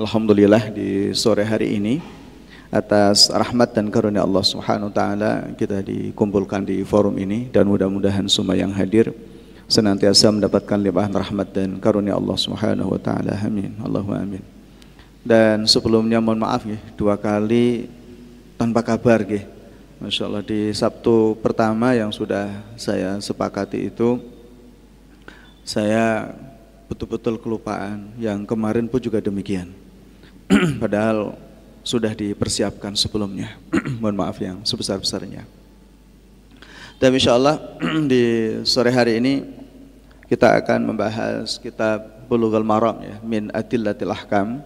Alhamdulillah di sore hari ini atas rahmat dan karunia Allah Subhanahu wa taala kita dikumpulkan di forum ini dan mudah-mudahan semua yang hadir senantiasa mendapatkan limpahan rahmat dan karunia Allah Subhanahu wa taala. Amin. Allahumma amin. Dan sebelumnya mohon maaf ya, dua kali tanpa kabar ya. Masya Allah di Sabtu pertama yang sudah saya sepakati itu saya betul-betul kelupaan. Yang kemarin pun juga demikian. Padahal sudah dipersiapkan sebelumnya. Mohon maaf yang sebesar-besarnya. Dan insya Allah di sore hari ini kita akan membahas kitab Bulughul Maram ya, min adillatil ahkam.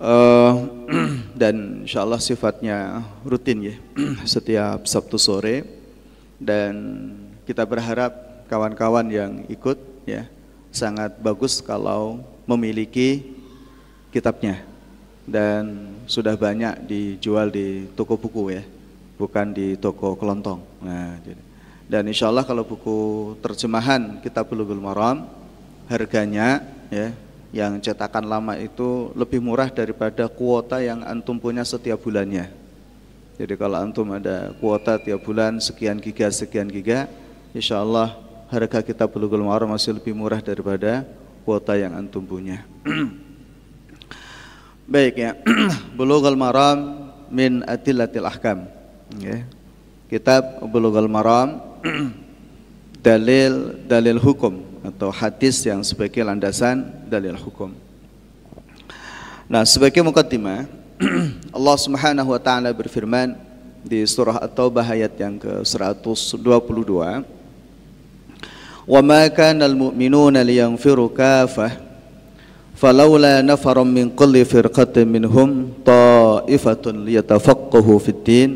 Uh, dan insya Allah sifatnya rutin ya setiap Sabtu sore dan kita berharap kawan-kawan yang ikut ya sangat bagus kalau memiliki kitabnya dan sudah banyak dijual di toko buku ya, bukan di toko kelontong. Nah. Dan insya Allah kalau buku terjemahan Kitab Bulughul Maram harganya ya yang cetakan lama itu lebih murah daripada kuota yang antum punya setiap bulannya. Jadi kalau antum ada kuota tiap bulan sekian giga sekian giga, insya Allah harga Kitab Bulughul Maram masih lebih murah daripada kuota yang antum punya. Baik ya. Bulughul Maram min Adillatil Ahkam. Ya. Kitab Bulughul Maram dalil dalil hukum atau hadis yang sebagai landasan dalil hukum. Nah, sebagai mukaddimah Allah Subhanahu wa taala berfirman di surah At-Taubah ayat yang ke-122 Wa ma kana al-mu'minuna liyanfiru kafah falaula nafarum min kulli firqatin minhum ta'ifatun liyatafaqahu في الدين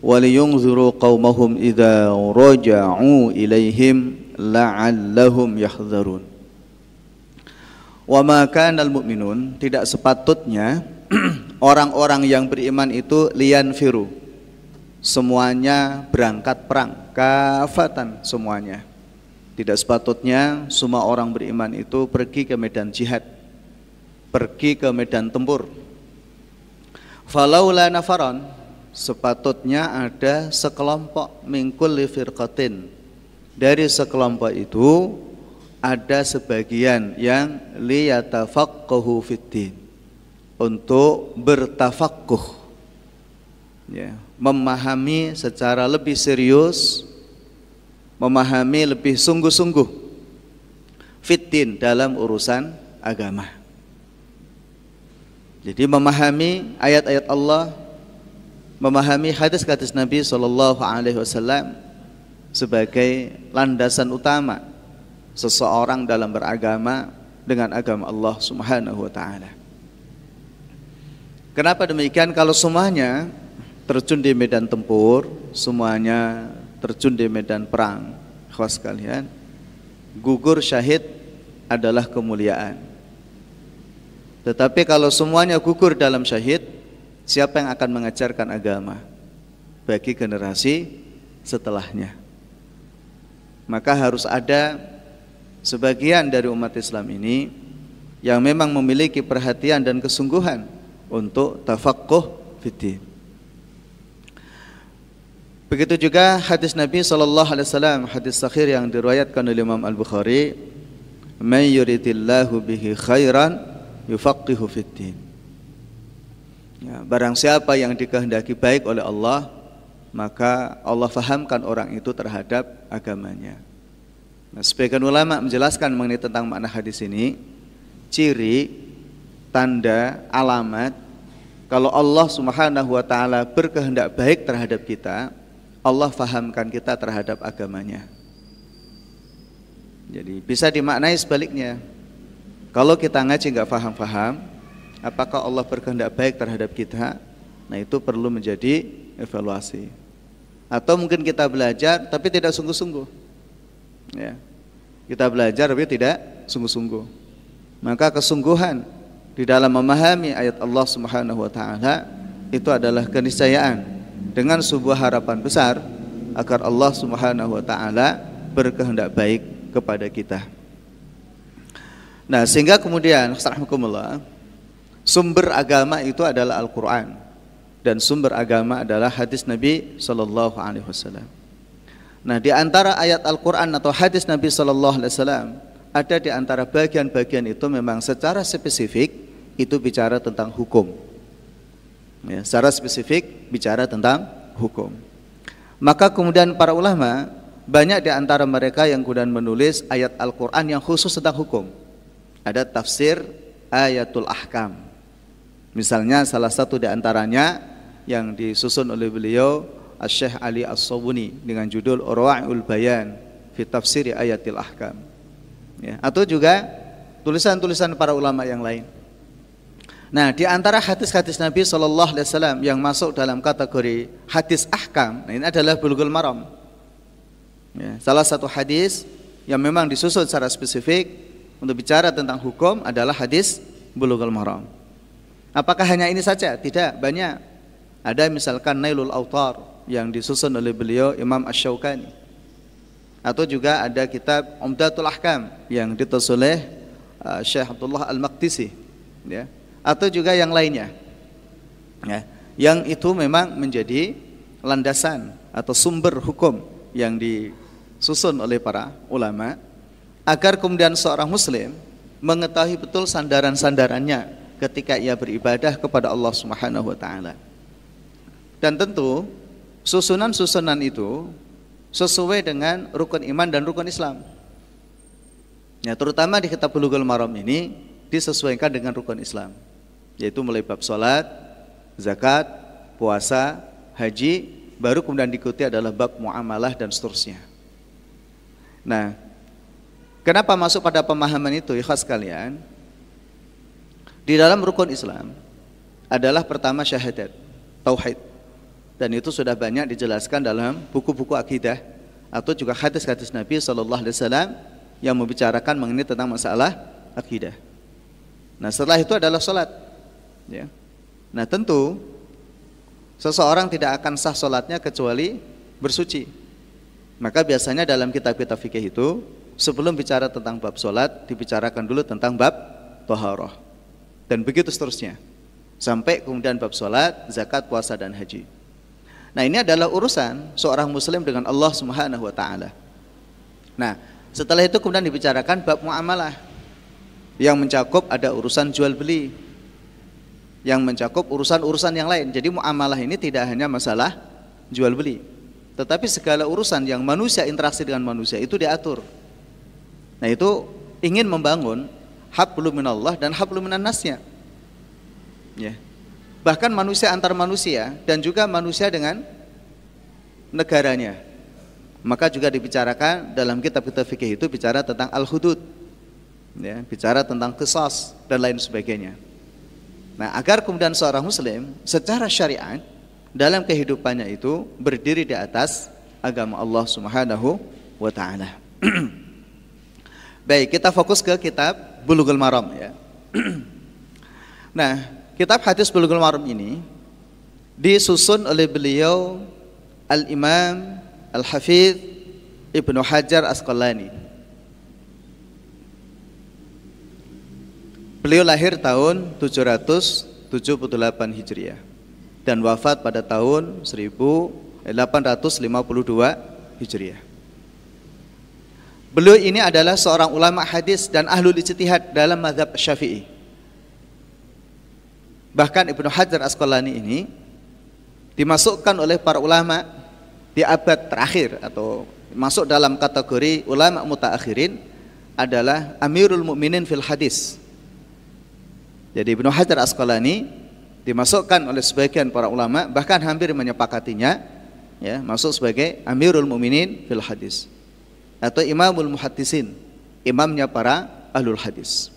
waliyunziru قومهم إذا raja'u إليهم la'allahum yahzarun wa ma kanal mu'minun tidak sepatutnya orang-orang yang beriman itu lian firu semuanya berangkat perang kafatan semuanya. Tidak sepatutnya semua orang beriman itu pergi ke medan jihad pergi ke medan tempur. Falaula nafaron sepatutnya ada sekelompok mingkul firqatin. Dari sekelompok itu ada sebagian yang liyatafaqahu fiddin untuk bertafaqquh ya, memahami secara lebih serius memahami lebih sungguh-sungguh fitin dalam urusan agama. Jadi memahami ayat-ayat Allah, memahami hadis-hadis Nabi Shallallahu Alaihi Wasallam sebagai landasan utama seseorang dalam beragama dengan agama Allah Subhanahu Wa Taala. Kenapa demikian? Kalau semuanya terjun di medan tempur, semuanya terjun di medan perang, khas kalian, gugur syahid adalah kemuliaan tetapi kalau semuanya gugur dalam syahid, siapa yang akan mengajarkan agama bagi generasi setelahnya? Maka harus ada sebagian dari umat Islam ini yang memang memiliki perhatian dan kesungguhan untuk tafaqquh fiddin. Begitu juga hadis Nabi sallallahu alaihi wasallam, hadis sahih yang diriwayatkan oleh Imam Al-Bukhari, "Man yuridillahu bihi khairan yufaqihu fiddin. Ya, barang siapa yang dikehendaki baik oleh Allah, maka Allah fahamkan orang itu terhadap agamanya. Nah, sebagian ulama menjelaskan mengenai tentang makna hadis ini, ciri, tanda, alamat kalau Allah Subhanahu wa taala berkehendak baik terhadap kita, Allah fahamkan kita terhadap agamanya. Jadi bisa dimaknai sebaliknya. Kalau kita ngaji nggak paham-paham, apakah Allah berkehendak baik terhadap kita? Nah itu perlu menjadi evaluasi. Atau mungkin kita belajar tapi tidak sungguh-sungguh. Ya. Kita belajar tapi tidak sungguh-sungguh. Maka kesungguhan di dalam memahami ayat Allah Subhanahu wa taala itu adalah keniscayaan dengan sebuah harapan besar agar Allah Subhanahu wa taala berkehendak baik kepada kita. Nah, sehingga kemudian, Assalamualaikum sumber agama itu adalah Al-Qur'an dan sumber agama adalah hadis Nabi sallallahu alaihi wasallam. Nah, di antara ayat Al-Qur'an atau hadis Nabi sallallahu alaihi wasallam ada di antara bagian-bagian itu memang secara spesifik itu bicara tentang hukum. Ya, secara spesifik bicara tentang hukum. Maka kemudian para ulama banyak di antara mereka yang kemudian menulis ayat Al-Qur'an yang khusus tentang hukum. Ada tafsir ayatul ahkam. Misalnya salah satu di antaranya yang disusun oleh beliau Syekh Ali As-Sabuni dengan judul Urwa'ul Bayan fi tafsir ayatil ahkam. Ya, atau juga tulisan-tulisan para ulama yang lain. Nah, di antara hadis-hadis Nabi Shallallahu Alaihi Wasallam yang masuk dalam kategori hadis ahkam, nah ini adalah bulughul maram. Ya, salah satu hadis yang memang disusun secara spesifik untuk bicara tentang hukum adalah hadis bulughul maram. Apakah hanya ini saja? Tidak, banyak. Ada misalkan Nailul Autar yang disusun oleh beliau Imam Ash-Shawqani. Atau juga ada kitab Umdatul Ahkam yang ditulis oleh uh, Syekh Abdullah Al-Maqdisi, ya. Atau juga yang lainnya. Ya. Yang itu memang menjadi landasan atau sumber hukum yang disusun oleh para ulama agar kemudian seorang muslim mengetahui betul sandaran-sandarannya ketika ia beribadah kepada Allah Subhanahu wa taala. Dan tentu susunan-susunan itu sesuai dengan rukun iman dan rukun Islam. Ya, terutama di kitab Bulughul Maram ini disesuaikan dengan rukun Islam, yaitu mulai bab salat, zakat, puasa, haji, baru kemudian diikuti adalah bab muamalah dan seterusnya. Nah, Kenapa masuk pada pemahaman itu, ikhlas kalian? Di dalam rukun Islam adalah pertama syahadat, tauhid. Dan itu sudah banyak dijelaskan dalam buku-buku akidah atau juga hadis-hadis Nabi Shallallahu Alaihi Wasallam yang membicarakan mengenai tentang masalah akidah. Nah setelah itu adalah sholat. Ya. Nah tentu seseorang tidak akan sah sholatnya kecuali bersuci. Maka biasanya dalam kitab-kitab fikih itu sebelum bicara tentang bab sholat dibicarakan dulu tentang bab toharoh dan begitu seterusnya sampai kemudian bab sholat, zakat, puasa dan haji. Nah ini adalah urusan seorang muslim dengan Allah Subhanahu Wa Taala. Nah setelah itu kemudian dibicarakan bab muamalah yang mencakup ada urusan jual beli, yang mencakup urusan-urusan yang lain. Jadi muamalah ini tidak hanya masalah jual beli, tetapi segala urusan yang manusia interaksi dengan manusia itu diatur. Nah itu ingin membangun hablum minallah dan hablum minannasnya. Ya. Bahkan manusia antar manusia dan juga manusia dengan negaranya. Maka juga dibicarakan dalam kitab-kitab fikih itu bicara tentang al-hudud. Ya, bicara tentang kisas dan lain sebagainya. Nah, agar kemudian seorang muslim secara syariat dalam kehidupannya itu berdiri di atas agama Allah Subhanahu wa taala. Baik, kita fokus ke kitab Bulughul Maram ya. nah, kitab hadis Bulughul Maram ini disusun oleh beliau Al-Imam Al-Hafidh Ibnu Hajar Asqalani. Beliau lahir tahun 778 Hijriah dan wafat pada tahun 1852 Hijriah. Beliau ini adalah seorang ulama hadis dan ahlul ijtihad dalam mazhab Syafi'i. Bahkan Ibnu Hajar Asqalani ini dimasukkan oleh para ulama di abad terakhir atau masuk dalam kategori ulama mutaakhirin adalah Amirul Mukminin fil hadis. Jadi Ibnu Hajar Asqalani dimasukkan oleh sebagian para ulama bahkan hampir menyepakatinya ya masuk sebagai Amirul Mukminin fil hadis atau imamul muhaddisin, imamnya para ahlul hadis.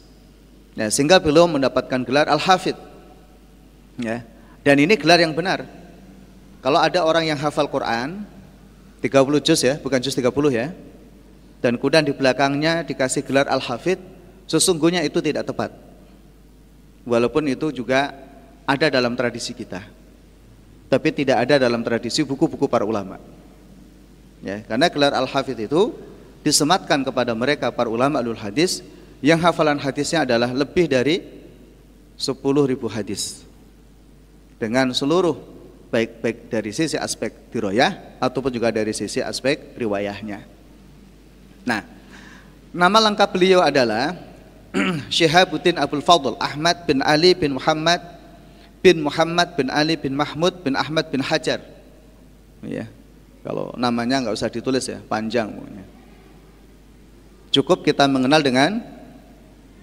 Nah, sehingga beliau mendapatkan gelar al-hafid. Ya. Dan ini gelar yang benar. Kalau ada orang yang hafal Quran 30 juz ya, bukan juz 30 ya. Dan kemudian di belakangnya dikasih gelar al-hafid, sesungguhnya itu tidak tepat. Walaupun itu juga ada dalam tradisi kita. Tapi tidak ada dalam tradisi buku-buku para ulama. Ya, karena gelar al-hafid itu disematkan kepada mereka para ulama alul hadis yang hafalan hadisnya adalah lebih dari 10 ribu hadis dengan seluruh baik-baik dari sisi aspek diroyah ataupun juga dari sisi aspek riwayahnya. Nah, nama lengkap beliau adalah Syihabuddin Abdul Fadl Ahmad bin Ali bin Muhammad bin Muhammad bin Ali bin Mahmud bin Ahmad bin Hajar. Ya. Kalau namanya nggak usah ditulis ya, panjang pokoknya. Cukup kita mengenal dengan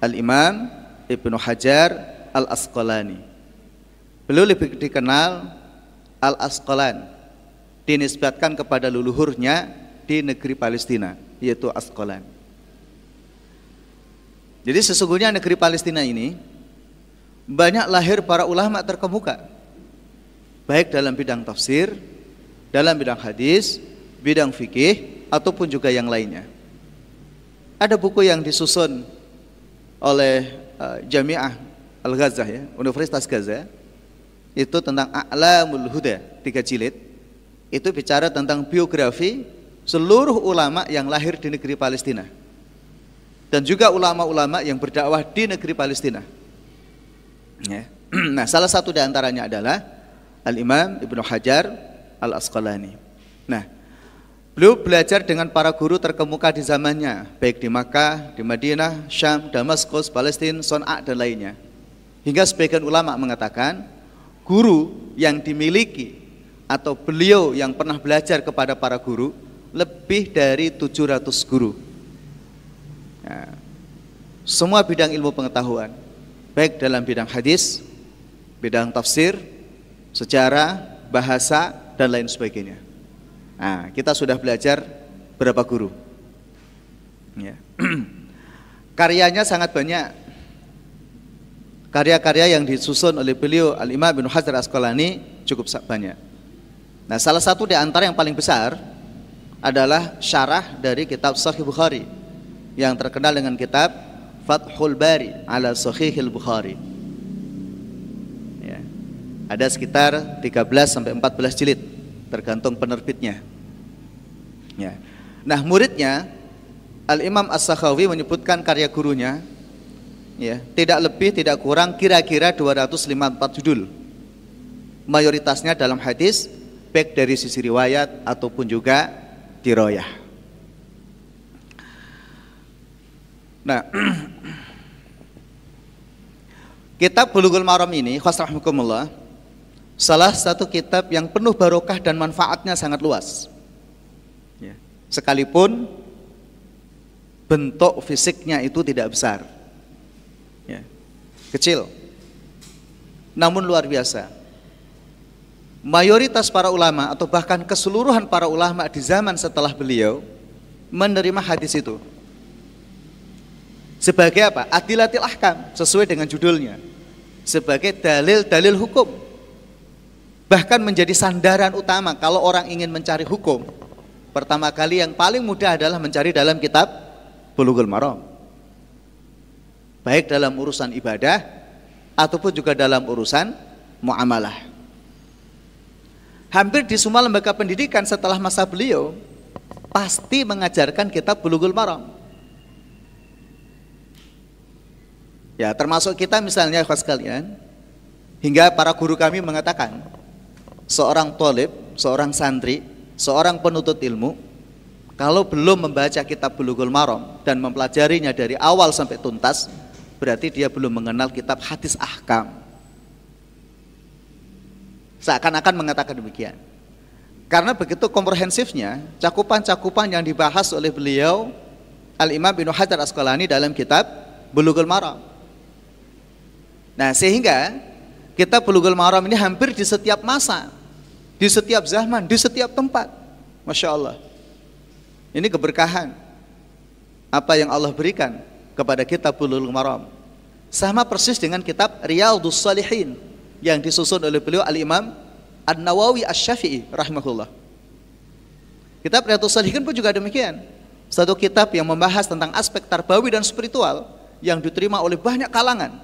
Al-Imam Ibnu Hajar Al-Asqalani. Beliau lebih dikenal Al-Asqalan dinisbatkan kepada leluhurnya di negeri Palestina yaitu Asqalan. Jadi sesungguhnya negeri Palestina ini banyak lahir para ulama terkemuka baik dalam bidang tafsir, dalam bidang hadis, bidang fikih ataupun juga yang lainnya. Ada buku yang disusun oleh uh, Jamiah Al-Ghazah ya, Universitas Gaza. Itu tentang A'lamul Huda, tiga jilid. Itu bicara tentang biografi seluruh ulama yang lahir di negeri Palestina. Dan juga ulama-ulama yang berdakwah di negeri Palestina. Ya. Nah, salah satu di antaranya adalah Al-Imam Ibnu Hajar Al-Asqalani. Nah, Beliau belajar dengan para guru terkemuka di zamannya, baik di Makkah, di Madinah, Syam, Damaskus, Palestina, Son'a dan lainnya. Hingga sebagian ulama mengatakan, guru yang dimiliki atau beliau yang pernah belajar kepada para guru lebih dari 700 guru. Nah, semua bidang ilmu pengetahuan, baik dalam bidang hadis, bidang tafsir, sejarah, bahasa, dan lain sebagainya. Nah, kita sudah belajar berapa guru? Ya. Karyanya sangat banyak. Karya-karya yang disusun oleh beliau Al-Imam bin Hajar Asqalani cukup banyak. Nah, salah satu di antara yang paling besar adalah syarah dari kitab Sahih Bukhari yang terkenal dengan kitab Fathul Bari ala Sahihil Bukhari. Ya. Ada sekitar 13 sampai 14 jilid tergantung penerbitnya. Ya. Nah, muridnya Al Imam As-Sakhawi menyebutkan karya gurunya ya, tidak lebih tidak kurang kira-kira 254 judul. Mayoritasnya dalam hadis baik dari sisi riwayat ataupun juga diroyah. Nah, kitab Bulughul Maram ini, khosrahmukumullah, salah satu kitab yang penuh barokah dan manfaatnya sangat luas. Ya. Sekalipun bentuk fisiknya itu tidak besar, ya. kecil, namun luar biasa. Mayoritas para ulama atau bahkan keseluruhan para ulama di zaman setelah beliau menerima hadis itu sebagai apa? Adilatil ahkam sesuai dengan judulnya sebagai dalil-dalil hukum bahkan menjadi sandaran utama kalau orang ingin mencari hukum. Pertama kali yang paling mudah adalah mencari dalam kitab Bulughul Maram. Baik dalam urusan ibadah ataupun juga dalam urusan muamalah. Hampir di semua lembaga pendidikan setelah masa beliau pasti mengajarkan kitab Bulughul Maram. Ya, termasuk kita misalnya khas kalian hingga para guru kami mengatakan seorang tolib, seorang santri, seorang penuntut ilmu, kalau belum membaca kitab Bulughul Maram dan mempelajarinya dari awal sampai tuntas, berarti dia belum mengenal kitab hadis ahkam. Seakan-akan mengatakan demikian. Karena begitu komprehensifnya cakupan-cakupan yang dibahas oleh beliau Al-Imam bin Hajar Asqalani dalam kitab Bulughul Maram. Nah, sehingga kitab Bulughul Maram ini hampir di setiap masa di setiap zaman, di setiap tempat. Masya Allah. Ini keberkahan. Apa yang Allah berikan kepada kita Bulul Maram. Sama persis dengan kitab Riyadus Salihin yang disusun oleh beliau Al-Imam An-Nawawi Asy-Syafi'i rahimahullah. Kitab Riyadus Salihin pun juga demikian. Satu kitab yang membahas tentang aspek tarbawi dan spiritual yang diterima oleh banyak kalangan.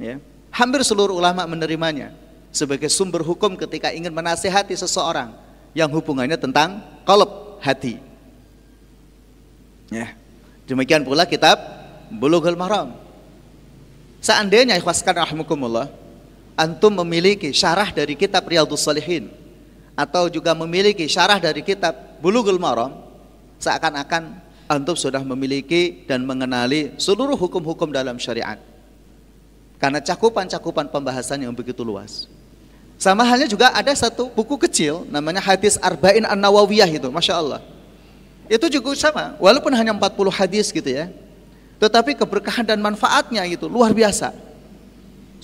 Ya. Hampir seluruh ulama menerimanya sebagai sumber hukum ketika ingin menasehati seseorang yang hubungannya tentang kolab hati. Ya. Demikian pula kitab Bulughul Maram. Seandainya ikhwaskan rahmukumullah, antum memiliki syarah dari kitab Riyadhus Salihin atau juga memiliki syarah dari kitab Bulughul Maram, seakan-akan antum sudah memiliki dan mengenali seluruh hukum-hukum dalam syariat. Karena cakupan-cakupan pembahasan yang begitu luas. Sama halnya juga ada satu buku kecil namanya Hadis Arba'in An-Nawawiyah itu, Masya Allah. Itu juga sama, walaupun hanya 40 hadis gitu ya. Tetapi keberkahan dan manfaatnya itu luar biasa.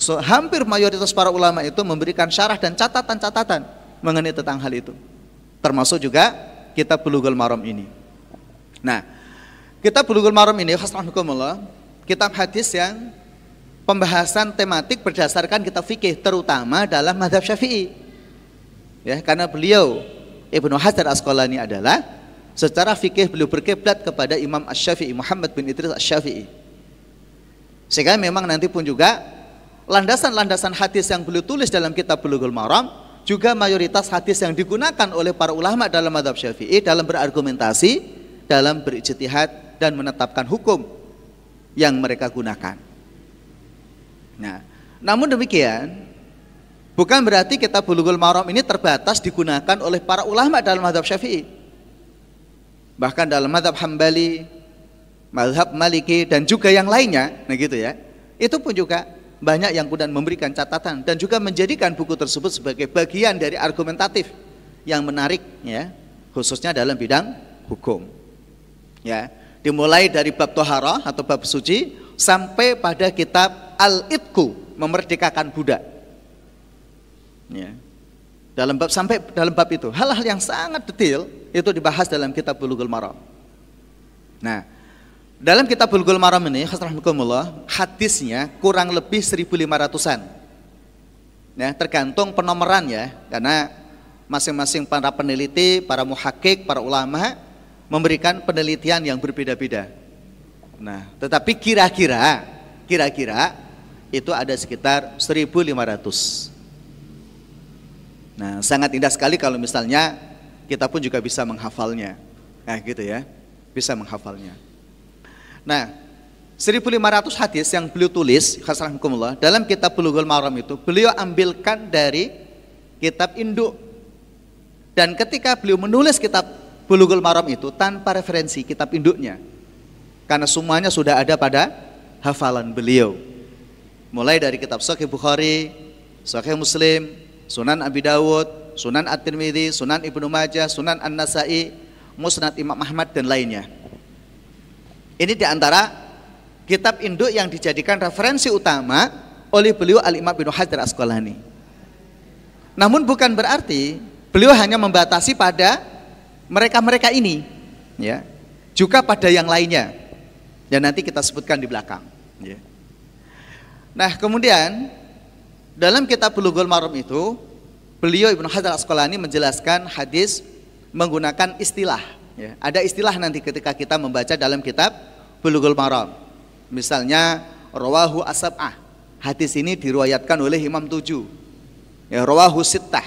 So, hampir mayoritas para ulama itu memberikan syarah dan catatan-catatan mengenai tentang hal itu. Termasuk juga kitab Bulughul Maram ini. Nah, kitab Bulughul Maram ini, khasrahmukumullah, kitab hadis yang pembahasan tematik berdasarkan kitab fikih terutama dalam madhab syafi'i. Ya karena beliau Ibnu Hajar Asqalani adalah secara fikih beliau berkiblat kepada Imam Asy-Syafi'i Muhammad bin Idris Asy-Syafi'i sehingga memang nanti pun juga landasan-landasan hadis yang beliau tulis dalam kitab Bulughul Maram juga mayoritas hadis yang digunakan oleh para ulama dalam madhab syafi'i dalam berargumentasi dalam berijtihad dan menetapkan hukum yang mereka gunakan Nah, namun demikian bukan berarti kita bulughul maram ini terbatas digunakan oleh para ulama dalam madhab syafi'i. Bahkan dalam madhab hambali, madhab maliki dan juga yang lainnya, nah gitu ya. Itu pun juga banyak yang kemudian memberikan catatan dan juga menjadikan buku tersebut sebagai bagian dari argumentatif yang menarik ya, khususnya dalam bidang hukum. Ya, dimulai dari bab tohara atau bab suci sampai pada kitab Al-Itku memerdekakan budak. Ya. Dalam bab sampai dalam bab itu hal-hal yang sangat detail itu dibahas dalam kitab Bulughul Maram. Nah, dalam kitab Bulughul Maram ini khasrahmukumullah hadisnya kurang lebih 1500-an. Ya, tergantung penomoran ya, karena masing-masing para peneliti, para muhakik, para ulama memberikan penelitian yang berbeda-beda. Nah, tetapi kira-kira kira-kira itu ada sekitar 1500. Nah, sangat indah sekali kalau misalnya kita pun juga bisa menghafalnya. Nah, gitu ya. Bisa menghafalnya. Nah, 1500 hadis yang beliau tulis khasrahumullah dalam kitab Bulughul Maram itu beliau ambilkan dari kitab induk. Dan ketika beliau menulis kitab Bulughul Maram itu tanpa referensi kitab induknya, karena semuanya sudah ada pada hafalan beliau. Mulai dari kitab Sahih Bukhari, Sahih Muslim, Sunan Abi Dawud, Sunan At-Tirmidzi, Sunan Ibnu Majah, Sunan An-Nasai, Musnad Imam Ahmad dan lainnya. Ini di antara kitab induk yang dijadikan referensi utama oleh beliau Al-Imam bin Hajar Asqalani. Namun bukan berarti beliau hanya membatasi pada mereka-mereka ini, ya. Juga pada yang lainnya. Dan nanti kita sebutkan di belakang. Ya. Nah kemudian dalam kitab Bulughul Maram itu beliau Ibnu Hajar Asqalani menjelaskan hadis menggunakan istilah. Ya. Ada istilah nanti ketika kita membaca dalam kitab Bulughul Maram. Misalnya rawahu asab'ah. Hadis ini diriwayatkan oleh Imam tujuh. Ya, rawahu sittah,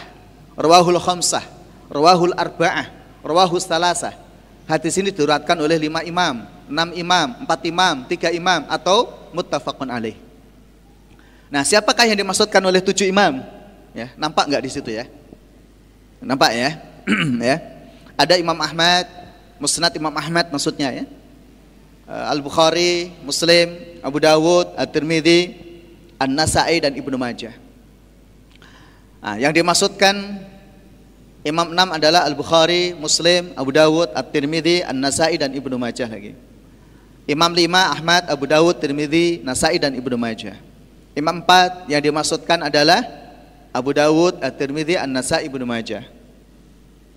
rawahul khamsah, rawahul arba'ah, rawahul salasah. Hadis ini diriwayatkan oleh lima imam enam imam, empat imam, tiga imam atau muttafaqun alaih. Nah, siapakah yang dimaksudkan oleh tujuh imam? Ya, nampak nggak di situ ya? Nampak ya? ya. Ada Imam Ahmad, Musnad Imam Ahmad maksudnya ya. Eh, Al-Bukhari, Muslim, Abu Dawud, At-Tirmidzi, An-Nasai dan Ibnu Majah. Nah, yang dimaksudkan Imam enam adalah Al-Bukhari, Muslim, Abu Dawud, At-Tirmidzi, An-Nasai dan Ibnu Majah lagi. Imam lima Ahmad, Abu Dawud, Tirmidzi, Nasai dan Ibnu Majah. Imam empat yang dimaksudkan adalah Abu Dawud, At-Tirmidzi, An-Nasai, Ibnu Majah.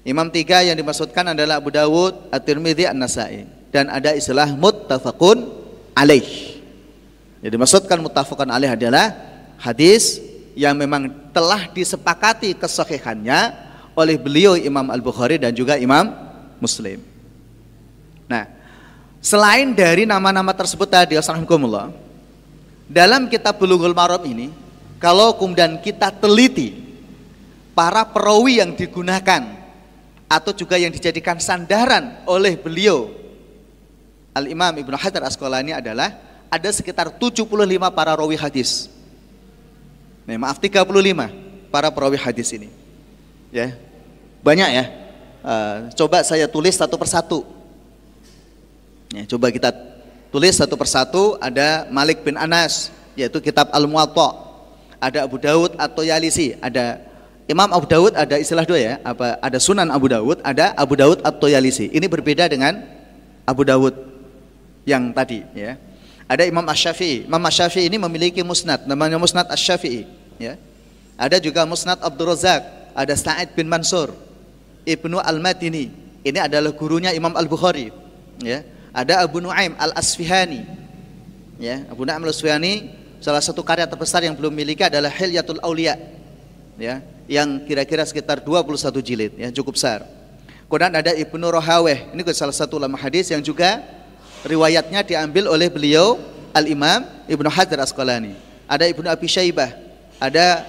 Imam tiga yang dimaksudkan adalah Abu Dawud, At-Tirmidzi, An-Nasai dan ada istilah muttafaqun alaih. Yang dimaksudkan muttafaqun alaih adalah hadis yang memang telah disepakati kesahihannya oleh beliau Imam Al-Bukhari dan juga Imam Muslim. Nah, Selain dari nama-nama tersebut tadi, Assalamualaikum dalam kitab Bulughul Maram ini, kalau kemudian kita teliti para perawi yang digunakan atau juga yang dijadikan sandaran oleh beliau Al-Imam Ibnu Hajar Asqalani adalah ada sekitar 75 para rawi hadis. Nih, maaf 35 para perawi hadis ini. Ya. Banyak ya. Uh, coba saya tulis satu persatu. Ya, coba kita tulis satu persatu ada Malik bin Anas yaitu kitab Al-Muwatta. Ada Abu Daud atau Yalisi, ada Imam Abu Daud ada istilah dua ya, apa ada Sunan Abu Daud, ada Abu Daud atau Yalisi. Ini berbeda dengan Abu Daud yang tadi ya. Ada Imam Asy-Syafi'i. Imam Asy-Syafi'i ini memiliki musnad, namanya Musnad Asy-Syafi'i, ya. Ada juga Musnad Abdul Razak, ada Sa'id bin Mansur, Ibnu Al-Madini. Ini adalah gurunya Imam Al-Bukhari, ya. Ada Abu Nuaim Al-Asfihani. Ya, Abu Nuaim Al-Asfihani salah satu karya terbesar yang belum miliki adalah Hilyatul Auliya. Ya, yang kira-kira sekitar 21 jilid ya, cukup besar. Kemudian ada Ibnu Rohaweh, ini salah satu ulama hadis yang juga riwayatnya diambil oleh beliau Al-Imam Ibnu Hajar Asqalani. Ada Ibnu Abi Syaibah, ada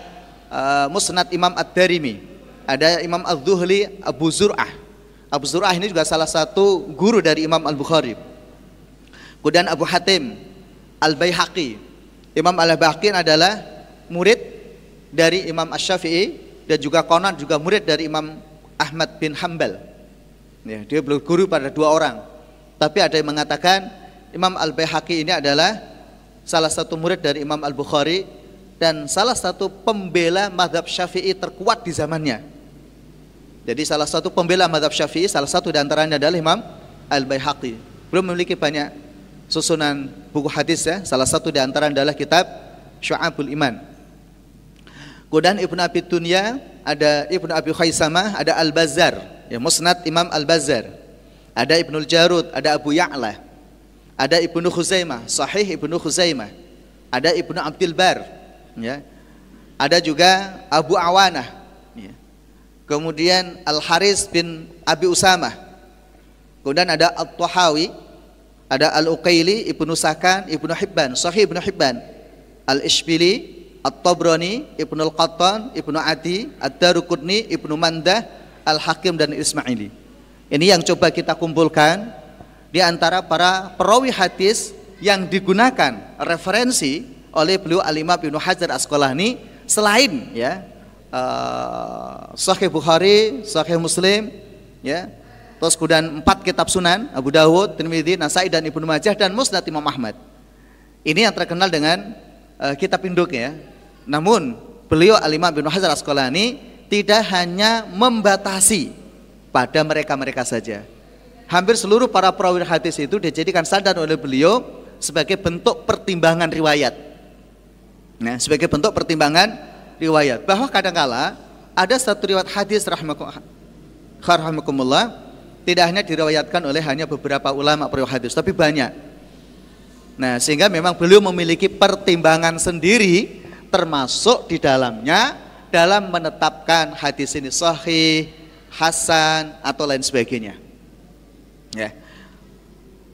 uh, Musnad Imam Ad-Darimi, ada Imam Az-Zuhli Abu Zur'ah. Abu Zur'ah ini juga salah satu guru dari Imam Al-Bukhari. Kemudian Abu Hatim Al-Baihaqi. Imam Al-Baihaqi adalah murid dari Imam Asy-Syafi'i dan juga konon juga murid dari Imam Ahmad bin Hambal. Ya, dia berguru pada dua orang. Tapi ada yang mengatakan Imam Al-Baihaqi ini adalah salah satu murid dari Imam Al-Bukhari dan salah satu pembela madhab syafi'i terkuat di zamannya. Jadi salah satu pembela madhab syafi'i, salah satu di antaranya adalah Imam Al-Baihaqi. Belum memiliki banyak susunan buku hadis ya. Salah satu di antaranya adalah kitab Syu'abul Iman. Kemudian Ibnu Abi Dunya, ada Ibnu Abi Khaisamah, ada Al-Bazzar, ya Musnad Imam Al-Bazzar. Ada Ibnu Jarud, ada Abu Ya'la. Ada Ibnu Khuzaimah, Sahih Ibnu Khuzaimah. Ada Ibnu Abdul Bar, ya. Ada juga Abu Awanah. Kemudian Al Haris bin Abi Usamah. Kemudian ada At-Tahawi, ada Al-Uqaili, Ibnu Sakan, Ibnu Hibban, Sahih Ibnu Hibban. Al-Ishbili, At-Tabrani, Ibnu Al-Qattan, Ibnu Adi, Ad-Daruqutni, Ibnu Mandah, Al-Hakim dan Ismaili. Ini yang coba kita kumpulkan di antara para perawi hadis yang digunakan referensi oleh beliau Al-Imam Ibnu Hajar Asqalani selain ya uh, Sahih Bukhari, Sahih Muslim, ya. Terus kemudian empat kitab Sunan, Abu Dawud, Tirmidzi, Nasai dan Ibnu Majah dan Musnad Imam Ahmad. Ini yang terkenal dengan uh, kitab induk ya. Namun beliau Alimah bin Hajar Asqalani tidak hanya membatasi pada mereka-mereka saja. Hampir seluruh para perawi hadis itu dijadikan sadar oleh beliau sebagai bentuk pertimbangan riwayat. Nah, sebagai bentuk pertimbangan riwayat. Bahwa kadangkala ada satu riwayat hadis rahmatullah tidak hanya diriwayatkan oleh hanya beberapa ulama perawi hadis, tapi banyak. Nah, sehingga memang beliau memiliki pertimbangan sendiri termasuk di dalamnya dalam menetapkan hadis ini sahih, hasan atau lain sebagainya. Ya.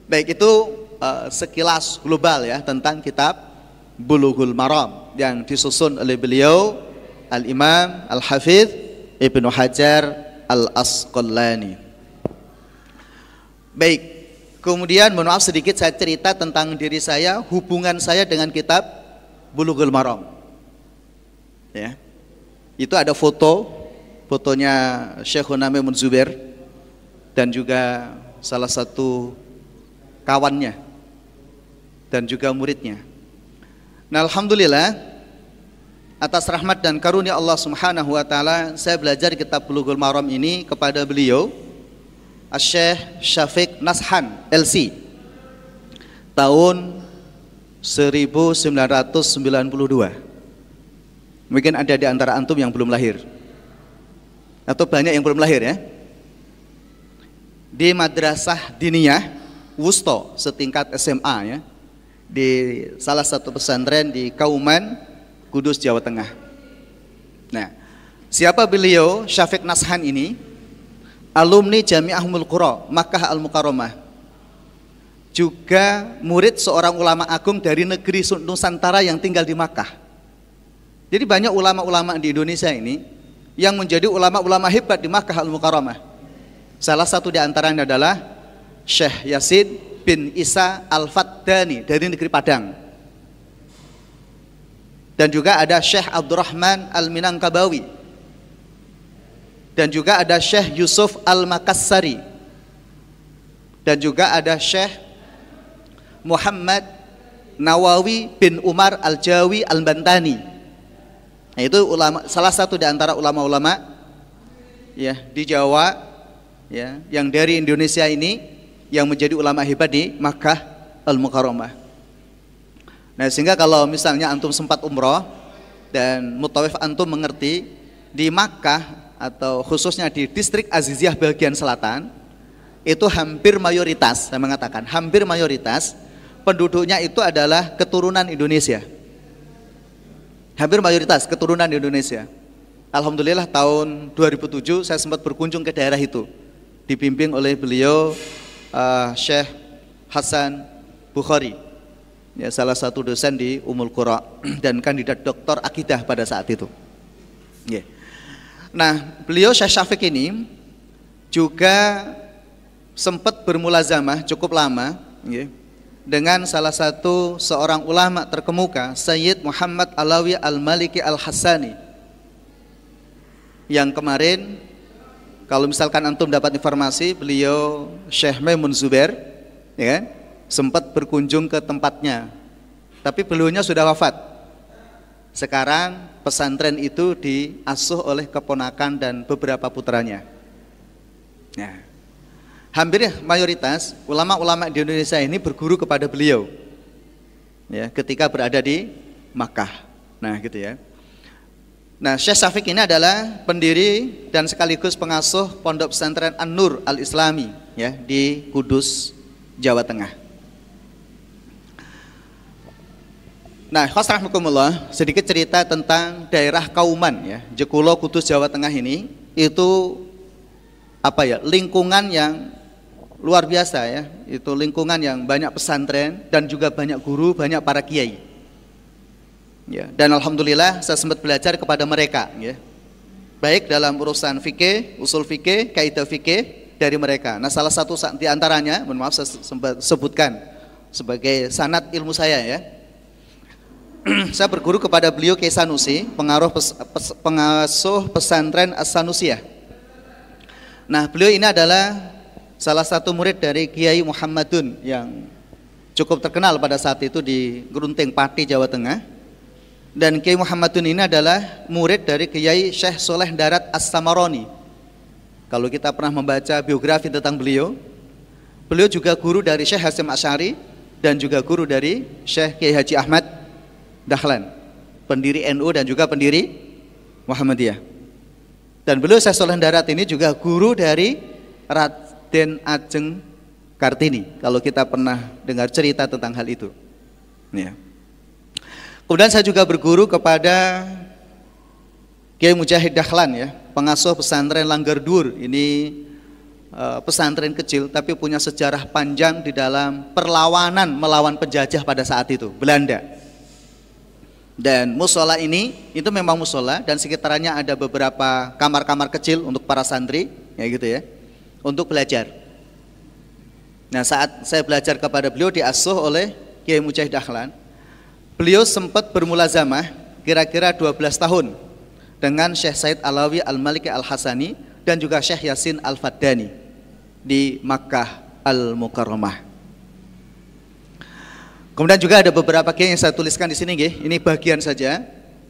Baik itu uh, sekilas global ya tentang kitab Bulughul Maram yang disusun oleh beliau Al-Imam Al-Hafidh Ibnu Hajar Al-Asqalani. Baik, Kemudian mohon maaf sedikit saya cerita tentang diri saya, hubungan saya dengan kitab Bulughul Maram. Ya. Itu ada foto, fotonya Syekh Nami Zubair dan juga salah satu kawannya dan juga muridnya. Nah, alhamdulillah atas rahmat dan karunia Allah Subhanahu wa taala saya belajar kitab Bulughul Maram ini kepada beliau Syekh Syafiq Nashan LC tahun 1992 mungkin ada di antara antum yang belum lahir atau banyak yang belum lahir ya. Di madrasah diniyah Wusto setingkat SMA ya di salah satu pesantren di Kauman Kudus Jawa Tengah nah siapa beliau Syafiq Nashan ini alumni Jami'ah Mulkuro, Makkah Al-Mukarramah. Juga murid seorang ulama agung dari negeri Nusantara yang tinggal di Makkah. Jadi banyak ulama-ulama di Indonesia ini yang menjadi ulama-ulama hebat di Makkah Al-Mukarramah. Salah satu di antaranya adalah Syekh Yasin bin Isa Al-Faddani dari negeri Padang. Dan juga ada Syekh Abdurrahman Al-Minangkabawi. Dan juga ada Syekh Yusuf Al-Makassari. Dan juga ada Syekh Muhammad Nawawi bin Umar Al-Jawi Al-Bantani. Nah, itu ulama salah satu di antara ulama-ulama ya di Jawa ya yang dari Indonesia ini yang menjadi ulama hebat di Makkah Al-Mukarramah. Nah, sehingga kalau misalnya antum sempat umroh dan mutawif antum mengerti di Makkah atau khususnya di distrik Aziziyah bagian selatan itu hampir mayoritas saya mengatakan hampir mayoritas penduduknya itu adalah keturunan Indonesia. Hampir mayoritas keturunan Indonesia. Alhamdulillah tahun 2007 saya sempat berkunjung ke daerah itu dipimpin oleh beliau uh, Syekh Hasan Bukhari ya, salah satu dosen di Umul Qura dan kandidat doktor akidah pada saat itu. Yeah. Nah, beliau Syekh Syafiq ini juga sempat bermulazamah cukup lama, yeah, dengan salah satu seorang ulama terkemuka Sayyid Muhammad Alawi Al-Maliki Al-Hassani yang kemarin kalau misalkan antum dapat informasi beliau Syekh Maimun Zubair ya kan? Sempat berkunjung ke tempatnya. Tapi beliaunya sudah wafat. Sekarang pesantren itu diasuh oleh keponakan dan beberapa putranya. Nah hampir mayoritas ulama-ulama di Indonesia ini berguru kepada beliau. Ya ketika berada di Makkah. Nah gitu ya Nah, Syekh Syafiq ini adalah pendiri dan sekaligus pengasuh Pondok Pesantren An-Nur Al-Islami ya di Kudus, Jawa Tengah. Nah, khosrahmukumullah, sedikit cerita tentang daerah Kauman ya, Jekulo Kudus Jawa Tengah ini itu apa ya, lingkungan yang luar biasa ya itu lingkungan yang banyak pesantren dan juga banyak guru banyak para kiai ya. Dan alhamdulillah saya sempat belajar kepada mereka ya. Baik dalam urusan fikih usul fikih kaidah fikih dari mereka. Nah salah satu di antaranya mohon maaf saya sempat sebutkan sebagai sanat ilmu saya ya. Saya berguru kepada beliau Kiai Sanusi pengaruh pes, pes, pengasuh pesantren As-Sanusiyah nah beliau ini adalah salah satu murid dari Kiai Muhammadun yang cukup terkenal pada saat itu di Grunting Pati Jawa Tengah dan Kiai Muhammadun ini adalah murid dari Kiai Syekh Soleh Darat As-Samaroni kalau kita pernah membaca biografi tentang beliau beliau juga guru dari Syekh Hasim Asyari dan juga guru dari Syekh Kiai Haji Ahmad Dahlan pendiri NU dan juga pendiri Muhammadiyah dan beliau Syekh Soleh Darat ini juga guru dari Rat Den Ajeng Kartini kalau kita pernah dengar cerita tentang hal itu. Ya. Kemudian saya juga berguru kepada Kiai Mujahid Dahlan ya, pengasuh pesantren Langgar Dur. Ini uh, pesantren kecil tapi punya sejarah panjang di dalam perlawanan melawan penjajah pada saat itu, Belanda. Dan musola ini itu memang musola dan sekitarnya ada beberapa kamar-kamar kecil untuk para santri, ya gitu ya untuk belajar. Nah saat saya belajar kepada beliau diasuh oleh Kiai Mujahid Dahlan, beliau sempat bermulazamah kira-kira 12 tahun dengan Syekh Said Alawi Al-Maliki Al-Hasani dan juga Syekh Yasin Al-Faddani di Makkah Al-Mukarramah. Kemudian juga ada beberapa kiai yang saya tuliskan di sini, ini bagian saja.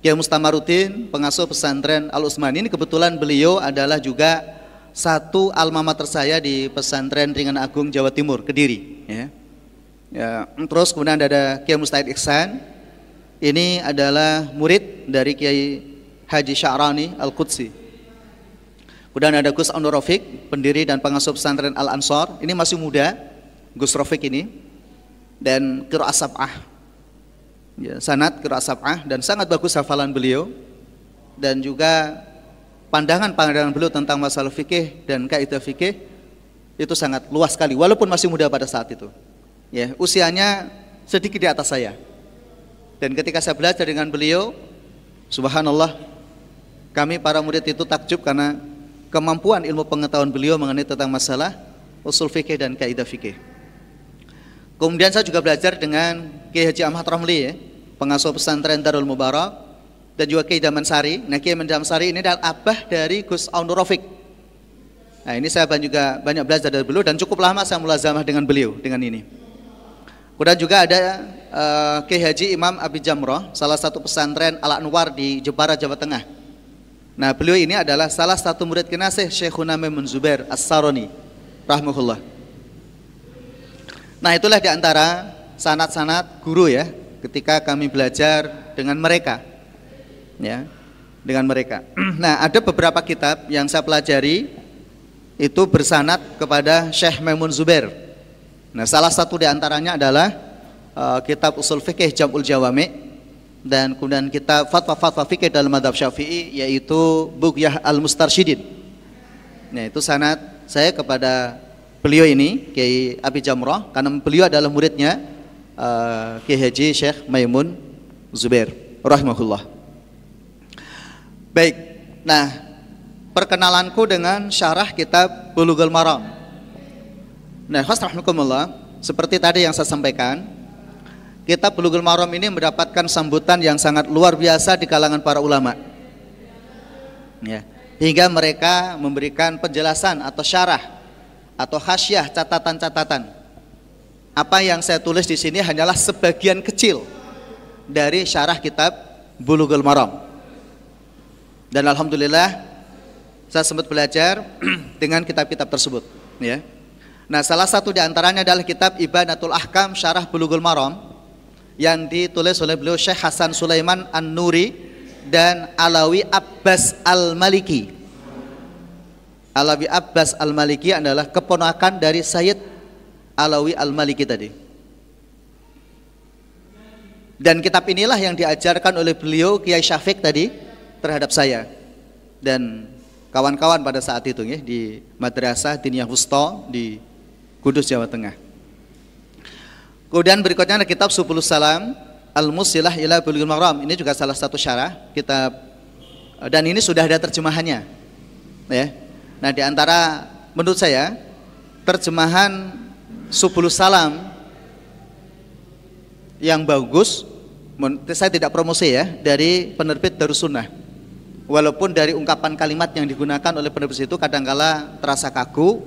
Kiai Mustamaruddin, pengasuh pesantren Al Utsman ini kebetulan beliau adalah juga satu alma mater di pesantren Ringan Agung Jawa Timur Kediri ya. ya terus kemudian ada Kiai Mustahid Iksan ini adalah murid dari Kiai Haji Sya'rani Al-Qudsi. Kemudian ada Gus Anur Rafiq pendiri dan pengasuh pesantren Al Ansor ini masih muda Gus Rafiq ini. Dan Kiro Asab'ah ya, sanat Kiro Asab'ah dan sangat bagus hafalan beliau. Dan juga pandangan-pandangan beliau tentang masalah fikih dan kaidah fikih itu sangat luas sekali walaupun masih muda pada saat itu. Ya, usianya sedikit di atas saya. Dan ketika saya belajar dengan beliau, subhanallah, kami para murid itu takjub karena kemampuan ilmu pengetahuan beliau mengenai tentang masalah usul fikih dan kaidah fikih. Kemudian saya juga belajar dengan Kiai Haji Ahmad Ramli ya, pengasuh pesantren Darul Mubarak dan juga Kiai Damansari. Nah, Kiai Damansari ini adalah abah dari Gus Aun Rafiq. Nah, ini saya juga banyak belajar dari beliau dan cukup lama saya mulazamah dengan beliau dengan ini. Kemudian juga ada uh, Kiai Haji Imam Abi Jamroh, salah satu pesantren Al Anwar di Jepara, Jawa Tengah. Nah, beliau ini adalah salah satu murid kinasih Syekhuna Maimun Zubair As-Saroni rahimahullah. Nah, itulah di antara sanat-sanat guru ya ketika kami belajar dengan mereka. Ya, dengan mereka. Nah, ada beberapa kitab yang saya pelajari itu bersanat kepada Syekh Maimun Zubair. Nah, salah satu di antaranya adalah uh, kitab Usul Fikih Jamul Jawami dan kemudian kita fatwa-fatwa fikih dalam madhab syafi'i yaitu Bugyah al-Mustarsyidin nah itu sanat saya kepada beliau ini Kiai Abi Jamroh karena beliau adalah muridnya uh, Kiai Haji Syekh Maimun Zubair rahimahullah. Baik. Nah perkenalanku dengan syarah kitab Bulughul Maram nah khas seperti tadi yang saya sampaikan Kitab Bulughul Maram ini mendapatkan sambutan yang sangat luar biasa di kalangan para ulama. Ya, hingga mereka memberikan penjelasan atau syarah atau khasyah catatan-catatan. Apa yang saya tulis di sini hanyalah sebagian kecil dari syarah kitab Bulughul Maram. Dan alhamdulillah saya sempat belajar dengan kitab-kitab tersebut, ya. Nah, salah satu di antaranya adalah kitab Ibanatul Ahkam Syarah Bulughul Maram yang ditulis oleh beliau Syekh Hasan Sulaiman An-Nuri dan Alawi Abbas Al-Maliki. Alawi Abbas Al-Maliki adalah keponakan dari Sayyid Alawi Al-Maliki tadi. Dan kitab inilah yang diajarkan oleh beliau Kiai Syafiq tadi terhadap saya dan kawan-kawan pada saat itu ya di Madrasah Diniyah Wusta di Kudus Jawa Tengah. Kemudian berikutnya ada kitab Subul Salam Al-Musilah ila Bulughul Maram. Ini juga salah satu syarah kitab dan ini sudah ada terjemahannya. Ya. Nah, di antara menurut saya terjemahan Subul Salam yang bagus saya tidak promosi ya dari penerbit Darussunnah. Walaupun dari ungkapan kalimat yang digunakan oleh penerbit itu kadangkala terasa kaku,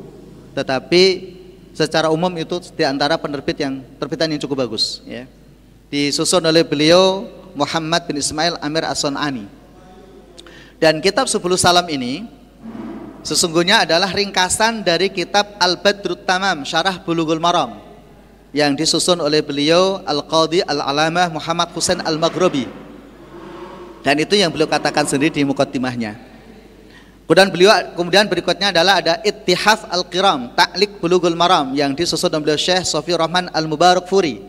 tetapi secara umum itu di antara penerbit yang terbitan yang cukup bagus ya. Disusun oleh beliau Muhammad bin Ismail Amir As-Sunani. Dan kitab 10 salam ini sesungguhnya adalah ringkasan dari kitab Al-Badrut Tamam Syarah Bulughul Maram yang disusun oleh beliau Al-Qadhi Al-Alamah Muhammad Husain Al-Maghribi. Dan itu yang beliau katakan sendiri di mukaddimahnya. Kemudian beliau kemudian berikutnya adalah ada Ittihaf Al-Qiram, Ta'liq Bulughul Maram yang disusun oleh Syekh Sofi Rahman Al-Mubarak Furi.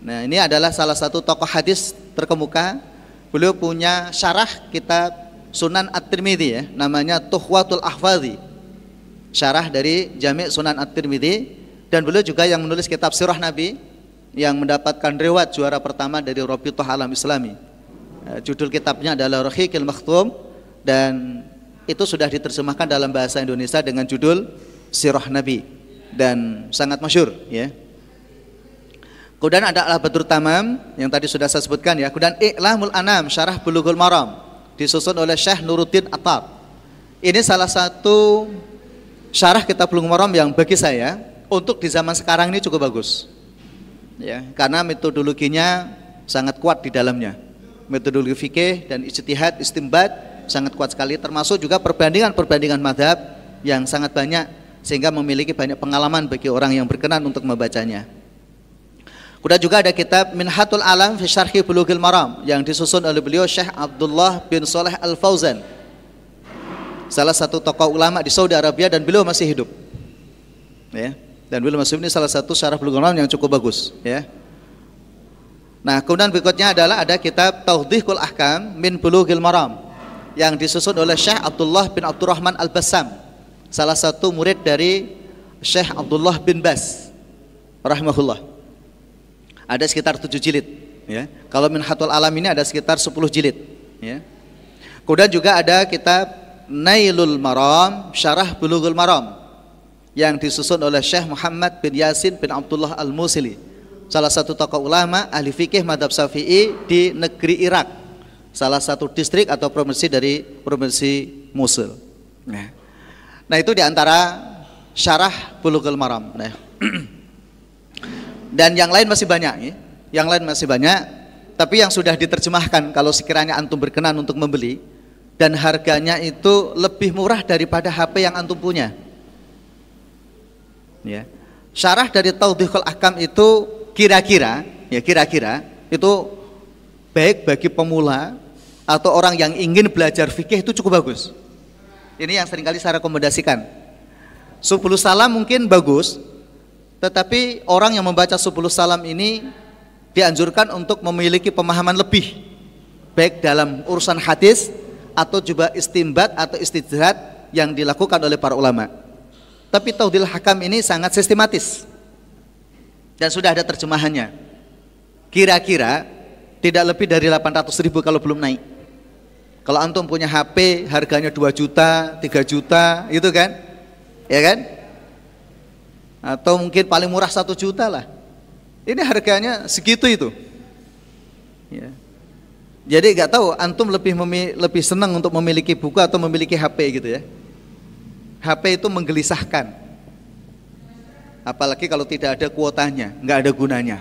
Nah, ini adalah salah satu tokoh hadis terkemuka. Beliau punya syarah kitab Sunan At-Tirmidzi ya, namanya Tuhwatul Ahfazi. Syarah dari Jami' Sunan At-Tirmidzi dan beliau juga yang menulis kitab Sirah Nabi yang mendapatkan rewat juara pertama dari Rabithah Alam Islami. Judul kitabnya adalah Rahiqil Makhtum dan itu sudah diterjemahkan dalam bahasa Indonesia dengan judul Sirah Nabi dan sangat masyur ya. Kemudian ada Al-Badrul Tamam yang tadi sudah saya sebutkan ya. Kemudian I'lamul Anam Syarah Bulughul Maram disusun oleh Syekh Nuruddin Attab. Ini salah satu syarah kitab Bulughul Maram yang bagi saya untuk di zaman sekarang ini cukup bagus. Ya, karena metodologinya sangat kuat di dalamnya. Metodologi fikih dan ijtihad istimbat sangat kuat sekali termasuk juga perbandingan-perbandingan madhab yang sangat banyak sehingga memiliki banyak pengalaman bagi orang yang berkenan untuk membacanya. Kemudian juga ada kitab Minhatul Alam fi Syarhi Bulughil Maram yang disusun oleh beliau Syekh Abdullah bin Saleh Al Fauzan. Salah satu tokoh ulama di Saudi Arabia dan beliau masih hidup. Ya. Dan beliau masih ini salah satu syarah Bulughil Maram yang cukup bagus, ya. Nah, kemudian berikutnya adalah ada kitab Tauhdihul Ahkam min Bulughil Maram yang disusun oleh Syekh Abdullah bin Abdurrahman Al-Bassam salah satu murid dari Syekh Abdullah bin Bas rahimahullah. Ada sekitar tujuh jilid ya. Kalau Minhatul Alam ini ada sekitar sepuluh jilid ya. Kemudian juga ada kitab Nailul Maram Syarah Bulughul Maram yang disusun oleh Syekh Muhammad bin Yasin bin Abdullah Al-Musili salah satu tokoh ulama ahli fikih madhab syafi'i di negeri Irak salah satu distrik atau provinsi dari provinsi Musul nah, nah itu di antara syarah Bulughul Maram nah. dan yang lain masih banyak ya. yang lain masih banyak tapi yang sudah diterjemahkan kalau sekiranya antum berkenan untuk membeli dan harganya itu lebih murah daripada HP yang antum punya ya. Syarah dari Taudhihul Akam itu kira-kira ya kira-kira itu baik bagi pemula atau orang yang ingin belajar fikih itu cukup bagus. Ini yang sering kali saya rekomendasikan. Sepuluh salam mungkin bagus, tetapi orang yang membaca sepuluh salam ini dianjurkan untuk memiliki pemahaman lebih baik dalam urusan hadis atau juga istimbat atau istidrat yang dilakukan oleh para ulama. Tapi taudil hakam ini sangat sistematis. Dan sudah ada terjemahannya. Kira-kira tidak lebih dari 800 ribu kalau belum naik. Kalau antum punya HP harganya 2 juta, 3 juta, itu kan? Ya kan? Atau mungkin paling murah 1 juta lah. Ini harganya segitu itu. Ya. Jadi nggak tahu antum lebih lebih senang untuk memiliki buku atau memiliki HP gitu ya. HP itu menggelisahkan. Apalagi kalau tidak ada kuotanya, nggak ada gunanya.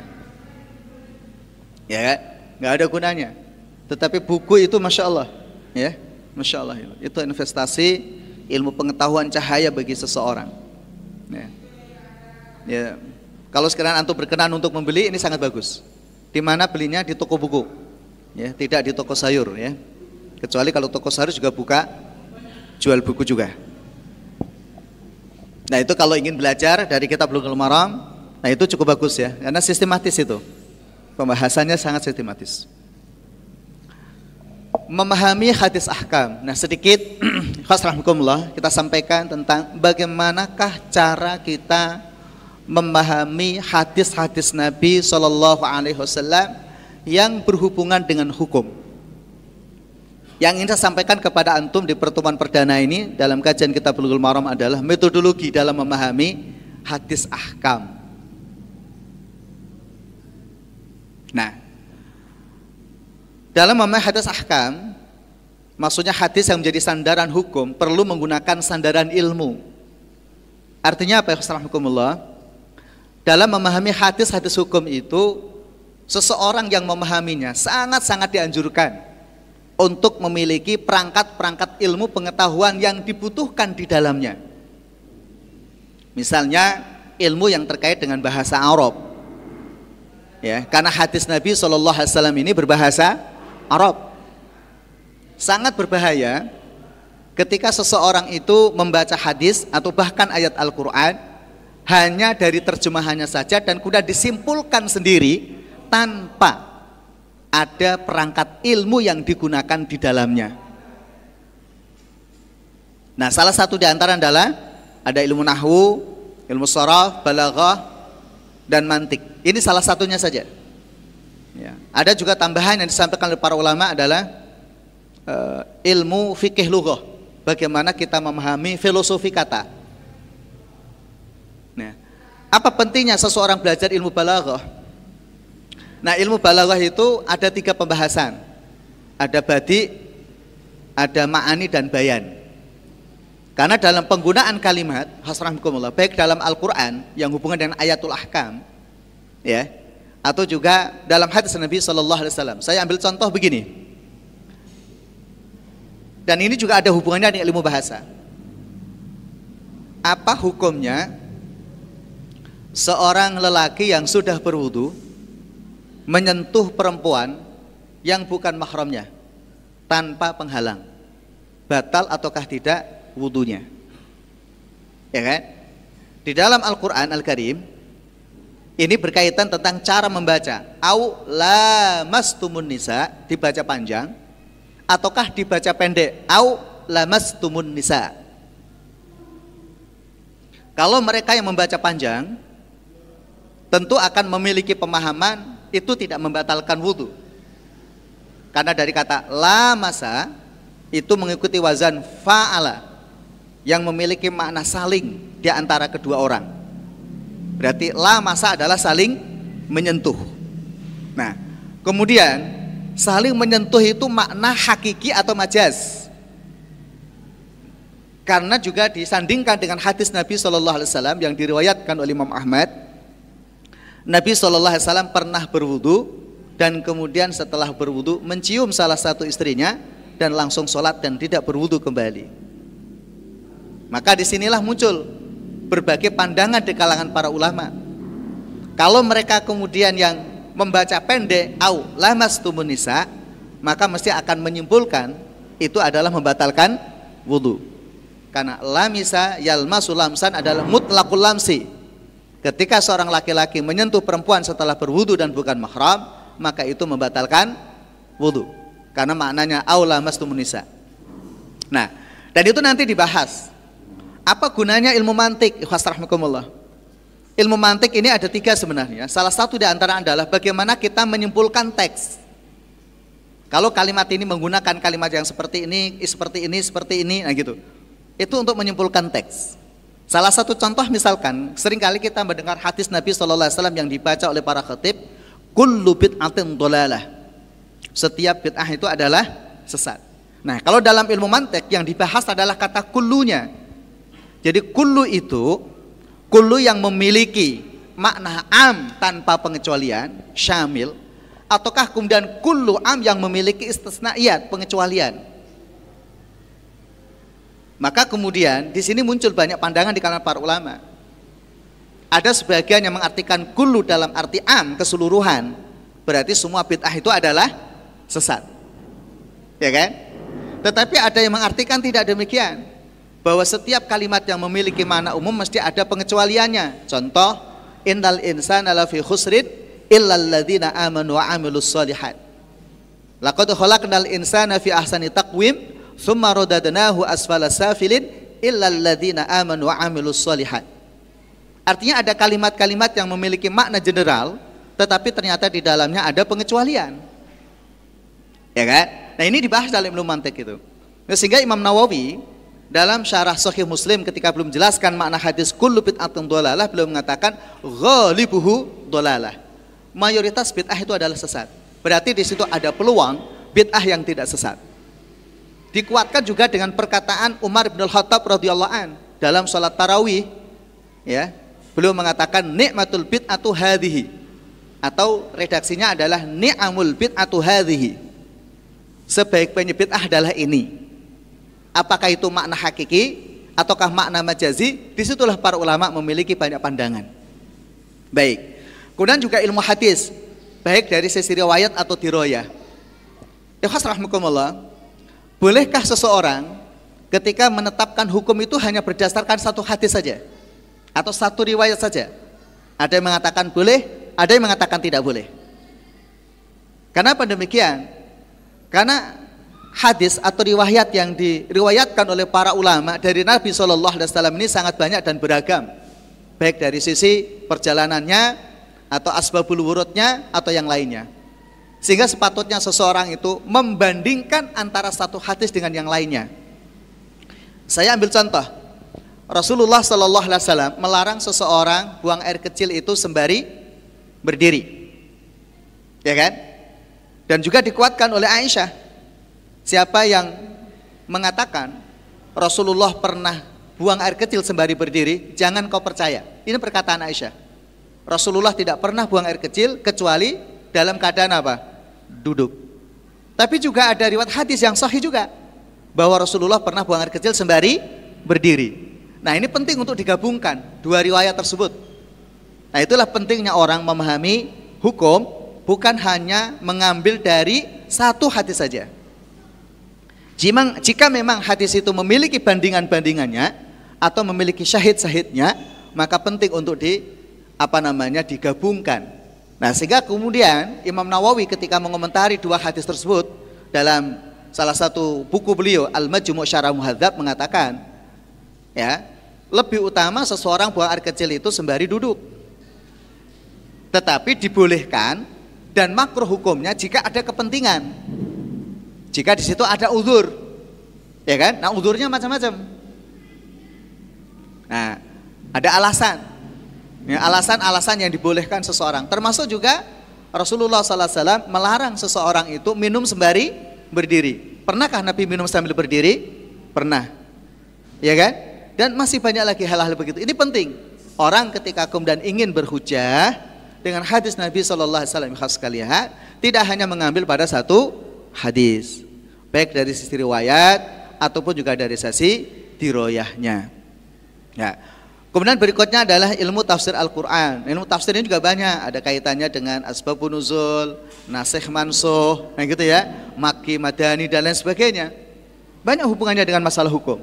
Ya, nggak ada gunanya. Tetapi buku itu masya Allah, ya, masya Allah itu investasi ilmu pengetahuan cahaya bagi seseorang. Ya. ya. Kalau sekarang antum berkenan untuk membeli ini sangat bagus. Di mana belinya di toko buku, ya, tidak di toko sayur, ya. Kecuali kalau toko sayur juga buka jual buku juga. Nah itu kalau ingin belajar dari kitab Bulughul Maram, nah itu cukup bagus ya, karena sistematis itu. Pembahasannya sangat sistematis. Memahami hadis ahkam. Nah sedikit, khasrahmukumullah, kita sampaikan tentang bagaimanakah cara kita memahami hadis-hadis Nabi Wasallam yang berhubungan dengan hukum. Yang ingin saya sampaikan kepada antum di pertemuan perdana ini dalam kajian kita Bulughul Maram adalah metodologi dalam memahami hadis ahkam. Nah, dalam memahami hadis ahkam, maksudnya hadis yang menjadi sandaran hukum perlu menggunakan sandaran ilmu. Artinya apa ya? Assalamualaikum Dalam memahami hadis-hadis hukum itu, seseorang yang memahaminya sangat-sangat dianjurkan untuk memiliki perangkat-perangkat ilmu pengetahuan yang dibutuhkan di dalamnya. Misalnya ilmu yang terkait dengan bahasa Arab. Ya, karena hadis Nabi Shallallahu alaihi wasallam ini berbahasa Arab. Sangat berbahaya ketika seseorang itu membaca hadis atau bahkan ayat Al-Qur'an hanya dari terjemahannya saja dan kemudian disimpulkan sendiri tanpa ada perangkat ilmu yang digunakan di dalamnya. Nah, salah satu di antara adalah ada ilmu nahwu, ilmu sharaf, balaghah, dan mantik. Ini salah satunya saja. Ya. Ada juga tambahan yang disampaikan oleh para ulama adalah uh, ilmu fikih lughah. Bagaimana kita memahami filosofi kata. Nah, apa pentingnya seseorang belajar ilmu balaghah? Nah ilmu balaghah itu ada tiga pembahasan. Ada badi, ada ma'ani dan bayan. Karena dalam penggunaan kalimat hasrahmukumullah baik dalam Al-Qur'an yang hubungan dengan ayatul ahkam ya atau juga dalam hadis Nabi sallallahu alaihi wasallam. Saya ambil contoh begini. Dan ini juga ada hubungannya dengan ilmu bahasa. Apa hukumnya seorang lelaki yang sudah berwudu menyentuh perempuan yang bukan mahramnya tanpa penghalang batal ataukah tidak wudhunya ya kan di dalam Al-Quran Al-Karim ini berkaitan tentang cara membaca au lamastumun nisa dibaca panjang ataukah dibaca pendek au lamastumun nisa kalau mereka yang membaca panjang tentu akan memiliki pemahaman itu tidak membatalkan wudhu. Karena dari kata la masa itu mengikuti wazan fa'ala. yang memiliki makna saling di antara kedua orang. Berarti la masa adalah saling menyentuh. Nah, kemudian saling menyentuh itu makna hakiki atau majaz. Karena juga disandingkan dengan hadis Nabi Shallallahu Alaihi Wasallam yang diriwayatkan oleh Imam Ahmad. Nabi Shallallahu Alaihi Wasallam pernah berwudu dan kemudian setelah berwudu mencium salah satu istrinya dan langsung sholat dan tidak berwudu kembali. Maka di sinilah muncul berbagai pandangan di kalangan para ulama. Kalau mereka kemudian yang membaca pendek au lamas tumunisa, maka mesti akan menyimpulkan itu adalah membatalkan wudhu. Karena lamisa yalmasu lamsan adalah mutlakul lamsi. Ketika seorang laki-laki menyentuh perempuan setelah berwudhu dan bukan mahram, maka itu membatalkan wudhu. Karena maknanya au lamas tumunisa. Nah, dan itu nanti dibahas apa gunanya ilmu mantik? Ilmu mantik ini ada tiga sebenarnya. Salah satu di antara adalah bagaimana kita menyimpulkan teks. Kalau kalimat ini menggunakan kalimat yang seperti ini, seperti ini, seperti ini, nah gitu. Itu untuk menyimpulkan teks. Salah satu contoh misalkan, sering kali kita mendengar hadis Nabi SAW yang dibaca oleh para khatib, kullu bid'atin dolalah. Setiap bid'ah itu adalah sesat. Nah, kalau dalam ilmu mantek yang dibahas adalah kata kullunya. Jadi kullu itu kullu yang memiliki makna am tanpa pengecualian, syamil, ataukah kemudian kullu am yang memiliki istisnaiyat, pengecualian. Maka kemudian di sini muncul banyak pandangan di kalangan para ulama. Ada sebagian yang mengartikan kullu dalam arti am keseluruhan. Berarti semua bid'ah itu adalah sesat. Ya kan? Tetapi ada yang mengartikan tidak demikian bahwa setiap kalimat yang memiliki makna umum mesti ada pengecualiannya. Contoh, innal insana lafi khusrin illal ladzina amanu wa amilus solihat. Laqad khalaqnal insana fi ahsani taqwim thumma radadnahu asfala safilin illal ladzina amanu wa amilus solihat. Artinya ada kalimat-kalimat yang memiliki makna general tetapi ternyata di dalamnya ada pengecualian. Ya kan? Nah, ini dibahas dalam ilmu mantik itu. Nah, sehingga Imam Nawawi dalam syarah Sahih Muslim ketika belum menjelaskan makna hadis kullu bid'atun dolalah beliau mengatakan ghalibuhu dolalah. Mayoritas bid'ah itu adalah sesat. Berarti di situ ada peluang bid'ah yang tidak sesat. Dikuatkan juga dengan perkataan Umar bin Al-Khattab radhiyallahu an dalam salat tarawih ya. Beliau mengatakan nikmatul bid'atu hadhihi atau redaksinya adalah ni'amul bid'atu hadhihi. Sebaik-baiknya bid'ah adalah ini apakah itu makna hakiki ataukah makna majazi? Di situlah para ulama memiliki banyak pandangan. Baik. Kemudian juga ilmu hadis baik dari sisi riwayat atau diroya Ikhwas rahmukumullah bolehkah seseorang ketika menetapkan hukum itu hanya berdasarkan satu hadis saja? Atau satu riwayat saja? Ada yang mengatakan boleh ada yang mengatakan tidak boleh. Kenapa demikian? Karena hadis atau riwayat yang diriwayatkan oleh para ulama dari Nabi Shallallahu Alaihi Wasallam ini sangat banyak dan beragam, baik dari sisi perjalanannya atau asbabul wurudnya atau yang lainnya. Sehingga sepatutnya seseorang itu membandingkan antara satu hadis dengan yang lainnya. Saya ambil contoh. Rasulullah Shallallahu Alaihi Wasallam melarang seseorang buang air kecil itu sembari berdiri, ya kan? Dan juga dikuatkan oleh Aisyah Siapa yang mengatakan Rasulullah pernah buang air kecil sembari berdiri, jangan kau percaya. Ini perkataan Aisyah. Rasulullah tidak pernah buang air kecil kecuali dalam keadaan apa? Duduk. Tapi juga ada riwayat hadis yang sahih juga bahwa Rasulullah pernah buang air kecil sembari berdiri. Nah, ini penting untuk digabungkan dua riwayat tersebut. Nah, itulah pentingnya orang memahami hukum bukan hanya mengambil dari satu hadis saja. Jika, memang hadis itu memiliki bandingan-bandingannya atau memiliki syahid-syahidnya, maka penting untuk di apa namanya digabungkan. Nah, sehingga kemudian Imam Nawawi ketika mengomentari dua hadis tersebut dalam salah satu buku beliau Al-Majmu' Syarah Muhadzab mengatakan ya, lebih utama seseorang buang air kecil itu sembari duduk. Tetapi dibolehkan dan makruh hukumnya jika ada kepentingan. Jika di situ ada uzur. Ya kan? Nah, uzurnya macam-macam. Nah, ada alasan. Ya, alasan-alasan yang dibolehkan seseorang. Termasuk juga Rasulullah SAW melarang seseorang itu minum sembari berdiri. Pernahkah Nabi minum sambil berdiri? Pernah. Ya kan? Dan masih banyak lagi hal-hal begitu. Ini penting. Orang ketika kemudian ingin berhujah dengan hadis Nabi Shallallahu Alaihi Wasallam khas tidak hanya mengambil pada satu hadis, baik dari sisi riwayat ataupun juga dari sisi diroyahnya. Ya. Kemudian berikutnya adalah ilmu tafsir Al-Quran. Ilmu tafsir ini juga banyak, ada kaitannya dengan asbabun nuzul, nasih mansuh, nah gitu ya, maki, madani dan lain sebagainya. Banyak hubungannya dengan masalah hukum.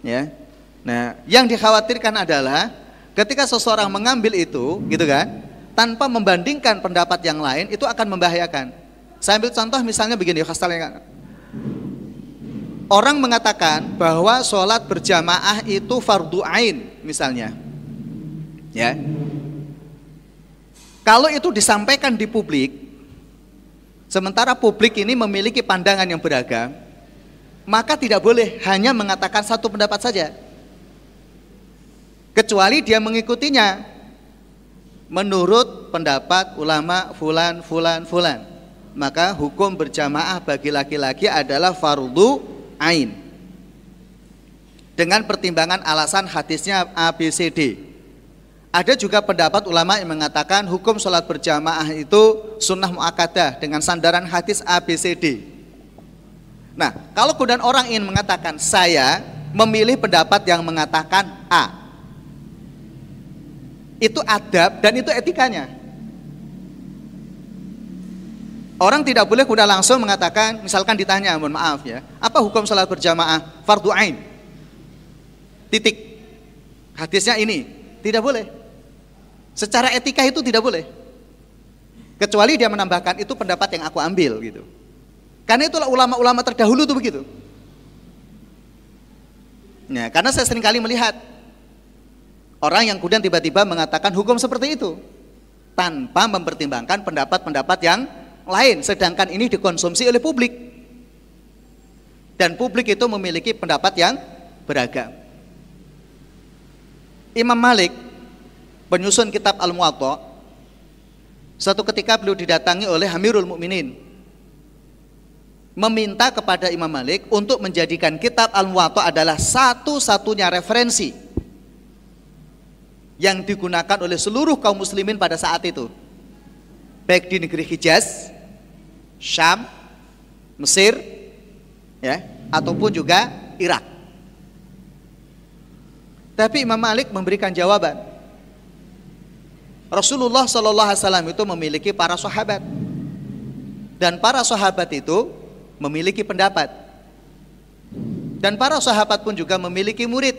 Ya. Nah, yang dikhawatirkan adalah ketika seseorang mengambil itu, gitu kan, tanpa membandingkan pendapat yang lain, itu akan membahayakan. Saya ambil contoh misalnya begini, Orang mengatakan bahwa sholat berjamaah itu fardu ain misalnya. Ya. Kalau itu disampaikan di publik, sementara publik ini memiliki pandangan yang beragam, maka tidak boleh hanya mengatakan satu pendapat saja. Kecuali dia mengikutinya menurut pendapat ulama fulan fulan fulan. Maka hukum berjamaah bagi laki-laki adalah fardu ain dengan pertimbangan alasan hadisnya ABCD. Ada juga pendapat ulama yang mengatakan hukum sholat berjamaah itu sunnah mu'akadah dengan sandaran hadis ABCD. Nah, kalau kemudian orang ingin mengatakan saya memilih pendapat yang mengatakan A, itu adab dan itu etikanya. Orang tidak boleh kuda langsung mengatakan, misalkan ditanya, mohon maaf ya, apa hukum salat berjamaah fardu ain? Titik. Hadisnya ini, tidak boleh. Secara etika itu tidak boleh. Kecuali dia menambahkan itu pendapat yang aku ambil gitu. Karena itulah ulama-ulama terdahulu itu begitu. Ya, karena saya sering kali melihat orang yang kemudian tiba-tiba mengatakan hukum seperti itu tanpa mempertimbangkan pendapat-pendapat yang lain, sedangkan ini dikonsumsi oleh publik. Dan publik itu memiliki pendapat yang beragam. Imam Malik penyusun kitab Al-Muwatta suatu ketika beliau didatangi oleh Hamirul Mukminin meminta kepada Imam Malik untuk menjadikan kitab Al-Muwatta adalah satu-satunya referensi yang digunakan oleh seluruh kaum muslimin pada saat itu baik di negeri Hijaz Syam, Mesir, ya, ataupun juga Irak. Tapi Imam Malik memberikan jawaban. Rasulullah Shallallahu Alaihi Wasallam itu memiliki para sahabat dan para sahabat itu memiliki pendapat dan para sahabat pun juga memiliki murid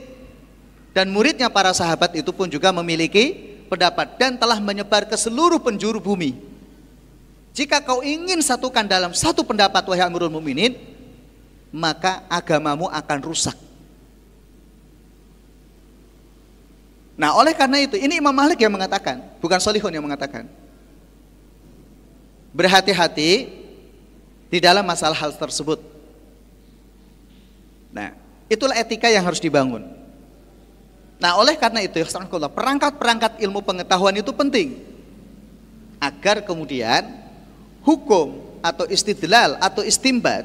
dan muridnya para sahabat itu pun juga memiliki pendapat dan telah menyebar ke seluruh penjuru bumi jika kau ingin satukan dalam satu pendapat wahai Amirul Mukminin, maka agamamu akan rusak. Nah, oleh karena itu, ini Imam Malik yang mengatakan, bukan Solihun yang mengatakan. Berhati-hati di dalam masalah hal tersebut. Nah, itulah etika yang harus dibangun. Nah, oleh karena itu, perangkat-perangkat ilmu pengetahuan itu penting agar kemudian hukum atau istidlal atau istimbat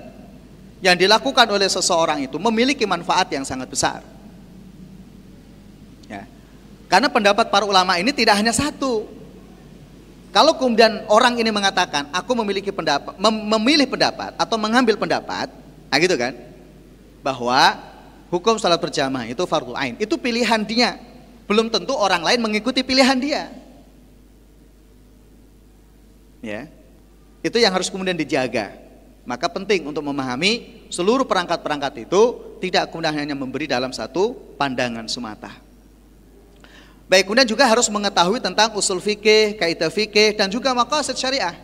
yang dilakukan oleh seseorang itu memiliki manfaat yang sangat besar. Ya. Karena pendapat para ulama ini tidak hanya satu. Kalau kemudian orang ini mengatakan, aku memiliki pendapat, mem memilih pendapat atau mengambil pendapat, nah gitu kan, bahwa hukum salat berjamaah itu fardu ain, itu pilihan dia. Belum tentu orang lain mengikuti pilihan dia. Ya, itu yang harus kemudian dijaga. Maka penting untuk memahami seluruh perangkat-perangkat itu tidak kemudian hanya memberi dalam satu pandangan semata. Baik, kemudian juga harus mengetahui tentang usul fikih, kaidah fikih dan juga maqasid syariah.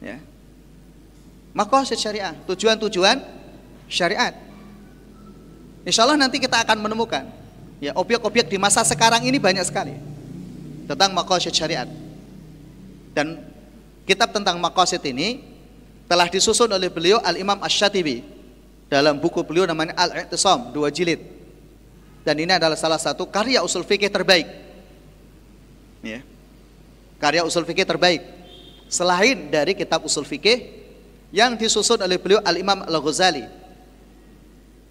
Ya. Syariah, tujuan-tujuan syariat. Insya Allah nanti kita akan menemukan ya objek-objek di masa sekarang ini banyak sekali tentang maqasid syariat. Dan Kitab tentang maqasid ini telah disusun oleh beliau Al-Imam Ash-Shatibi dalam buku beliau namanya Al-I'tisam, dua jilid. dan ini adalah salah satu karya usul fikih terbaik. Ya. Karya usul fikih terbaik. Selain dari kitab usul fikih yang disusun oleh beliau Al-Imam Al-Ghazali.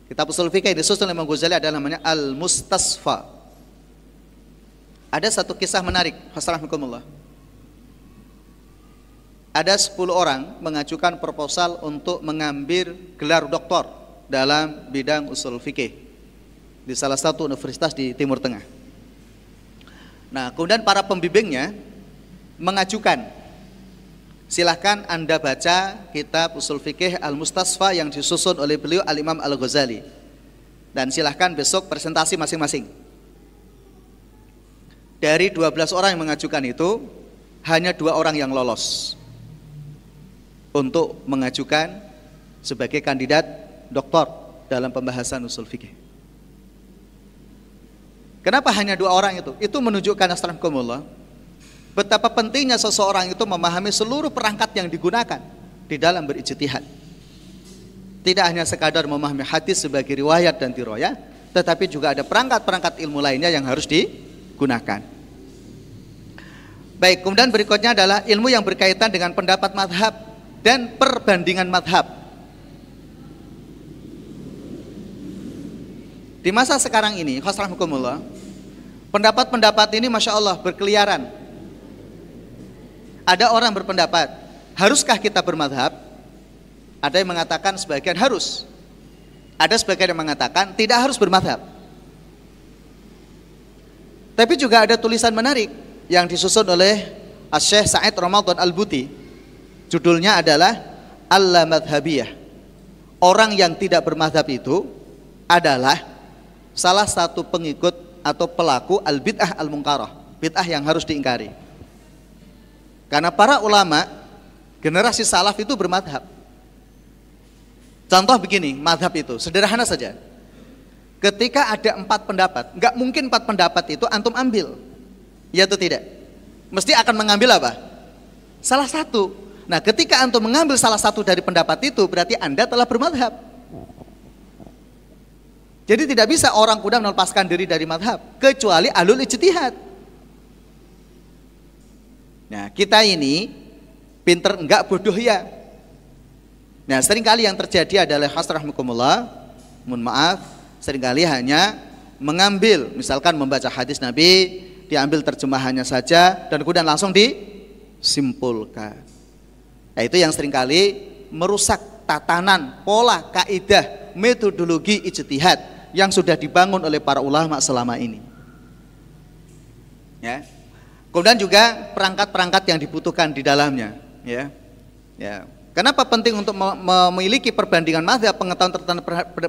Kitab usul fikih yang disusun oleh Imam Ghazali adalah namanya Al-Mustasfa. Ada satu kisah menarik, Assalamualaikum ada 10 orang mengajukan proposal untuk mengambil gelar doktor dalam bidang usul fikih di salah satu universitas di Timur Tengah. Nah, kemudian para pembimbingnya mengajukan silahkan Anda baca kitab usul fikih Al-Mustasfa yang disusun oleh beliau Al-Imam Al-Ghazali. Dan silahkan besok presentasi masing-masing. Dari 12 orang yang mengajukan itu, hanya dua orang yang lolos untuk mengajukan sebagai kandidat doktor dalam pembahasan usul fikih. Kenapa hanya dua orang itu? Itu menunjukkan astagfirullah betapa pentingnya seseorang itu memahami seluruh perangkat yang digunakan di dalam berijtihad. Tidak hanya sekadar memahami hadis sebagai riwayat dan tiroya, tetapi juga ada perangkat-perangkat ilmu lainnya yang harus digunakan. Baik, kemudian berikutnya adalah ilmu yang berkaitan dengan pendapat madhab dan perbandingan madhab. Di masa sekarang ini, khosrahmukumullah, pendapat-pendapat ini Masya Allah berkeliaran. Ada orang berpendapat, haruskah kita bermadhab? Ada yang mengatakan sebagian harus. Ada sebagian yang mengatakan tidak harus bermadhab. Tapi juga ada tulisan menarik yang disusun oleh Syekh Said Ramadan Al-Buti Judulnya adalah Allah Madhabiyah. Orang yang tidak bermadhab itu adalah salah satu pengikut atau pelaku al-bid'ah al-munkarah. Bid'ah yang harus diingkari. Karena para ulama generasi salaf itu bermadhab. Contoh begini, madhab itu sederhana saja. Ketika ada empat pendapat, nggak mungkin empat pendapat itu antum ambil, ya atau tidak? Mesti akan mengambil apa? Salah satu. Nah, ketika antum mengambil salah satu dari pendapat itu, berarti Anda telah bermadhab. Jadi tidak bisa orang kuda melepaskan diri dari madhab, kecuali alul ijtihad. Nah, kita ini pinter enggak bodoh ya. Nah, sering kali yang terjadi adalah hasrahmukumullah, mohon maaf, sering kali hanya mengambil, misalkan membaca hadis Nabi, diambil terjemahannya saja, dan kemudian langsung disimpulkan. Nah, itu yang sering kali merusak tatanan, pola, kaidah, metodologi ijtihad yang sudah dibangun oleh para ulama selama ini. Ya. Kemudian juga perangkat-perangkat yang dibutuhkan di dalamnya, ya. Ya. Kenapa penting untuk memiliki perbandingan mazhab, pengetahuan tentang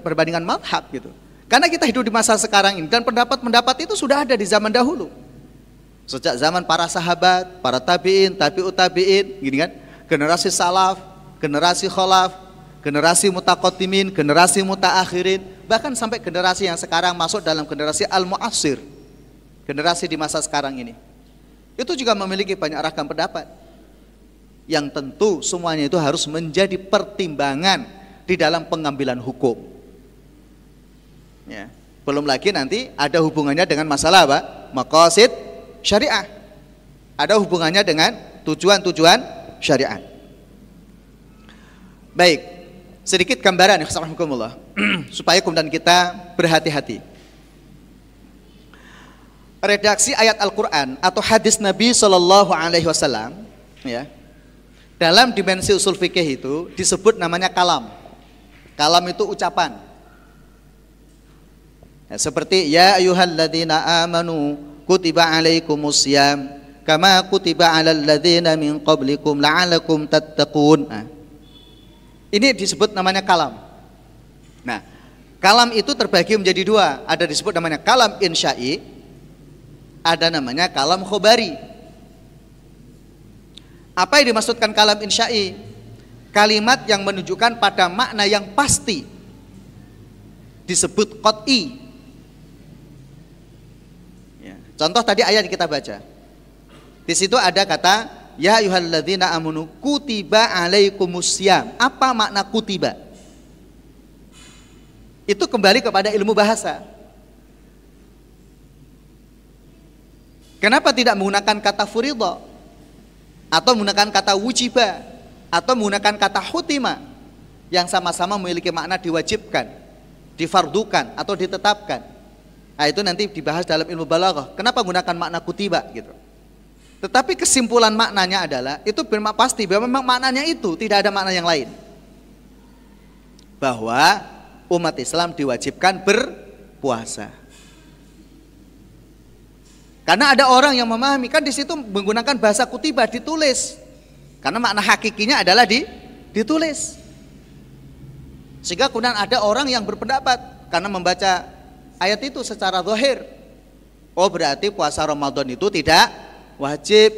perbandingan mazhab gitu? Karena kita hidup di masa sekarang ini dan pendapat-pendapat itu sudah ada di zaman dahulu. Sejak zaman para sahabat, para tabi'in, tabi'ut tabi'in, gini kan? Generasi salaf, generasi kholaf, generasi mutakotimin, generasi mutaakhirin, bahkan sampai generasi yang sekarang masuk dalam generasi al-mu'asir, generasi di masa sekarang ini. Itu juga memiliki banyak ragam pendapat. Yang tentu semuanya itu harus menjadi pertimbangan di dalam pengambilan hukum. Ya. Belum lagi nanti ada hubungannya dengan masalah apa? Makosid syariah. Ada hubungannya dengan tujuan-tujuan syariat. Baik, sedikit gambaran ya supaya kemudian kita berhati-hati. Redaksi ayat Al-Qur'an atau hadis Nabi Shallallahu alaihi wasallam ya. Dalam dimensi usul fikih itu disebut namanya kalam. Kalam itu ucapan. Ya, seperti ya ayyuhalladzina amanu kutiba alaikumusiyam kama kutiba alal ladzina min qablikum la'alakum tattaqun. Nah, ini disebut namanya kalam. Nah, kalam itu terbagi menjadi dua. Ada disebut namanya kalam insya'i, ada namanya kalam khobari. Apa yang dimaksudkan kalam insya'i? Kalimat yang menunjukkan pada makna yang pasti. Disebut qot'i. Ya. Contoh tadi ayat yang kita baca. Di situ ada kata ya ayyuhalladzina amanu kutiba alaikumusiyam. Apa makna kutiba? Itu kembali kepada ilmu bahasa. Kenapa tidak menggunakan kata furidho? Atau menggunakan kata wujiba? Atau menggunakan kata hutima? Yang sama-sama memiliki makna diwajibkan, difardukan, atau ditetapkan. Nah, itu nanti dibahas dalam ilmu balaghah. Kenapa menggunakan makna kutiba gitu? Tetapi kesimpulan maknanya adalah itu memang pasti bahwa memang maknanya itu tidak ada makna yang lain. Bahwa umat Islam diwajibkan berpuasa. Karena ada orang yang memahami kan di situ menggunakan bahasa kutiba ditulis. Karena makna hakikinya adalah di ditulis. Sehingga kemudian ada orang yang berpendapat karena membaca ayat itu secara zahir. Oh berarti puasa Ramadan itu tidak wajib.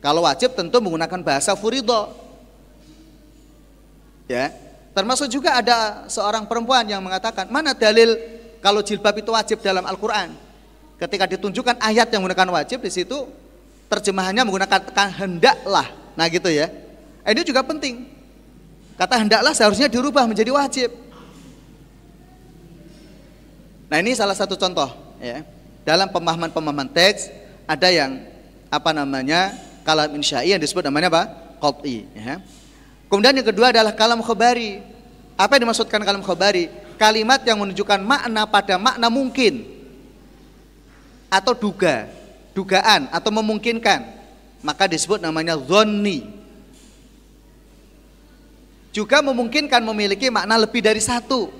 Kalau wajib tentu menggunakan bahasa furido. Ya, termasuk juga ada seorang perempuan yang mengatakan mana dalil kalau jilbab itu wajib dalam Al-Quran. Ketika ditunjukkan ayat yang menggunakan wajib di situ terjemahannya menggunakan hendaklah. Nah gitu ya. Eh, ini juga penting. Kata hendaklah seharusnya dirubah menjadi wajib. Nah ini salah satu contoh ya. Dalam pemahaman-pemahaman teks ada yang apa namanya kalam insyai yang disebut namanya apa? Qat'i ya. Kemudian yang kedua adalah kalam khobari. Apa yang dimaksudkan kalam khobari? Kalimat yang menunjukkan makna pada makna mungkin atau duga, dugaan atau memungkinkan, maka disebut namanya zonni. Juga memungkinkan memiliki makna lebih dari satu,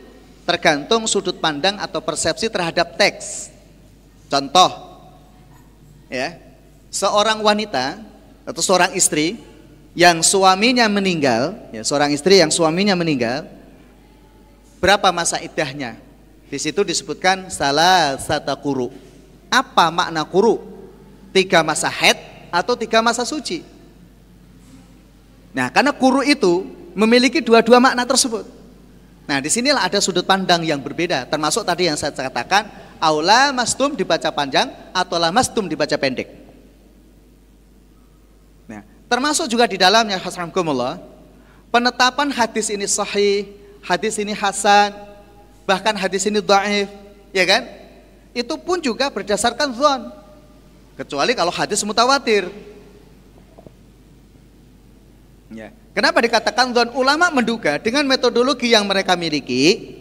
tergantung sudut pandang atau persepsi terhadap teks. Contoh, ya, seorang wanita atau seorang istri yang suaminya meninggal, ya, seorang istri yang suaminya meninggal, berapa masa idahnya? Di situ disebutkan salah kuru apa makna kuru? Tiga masa head atau tiga masa suci? Nah, karena kuru itu memiliki dua-dua makna tersebut. Nah, di sinilah ada sudut pandang yang berbeda, termasuk tadi yang saya katakan, aula mastum dibaca panjang atau la mastum dibaca pendek. Termasuk juga di dalamnya hasramkumullah, penetapan hadis ini sahih, hadis ini hasan, bahkan hadis ini dhaif, ya kan? itu pun juga berdasarkan zon. Kecuali kalau hadis mutawatir. Ya. Kenapa dikatakan zon? Ulama menduga dengan metodologi yang mereka miliki,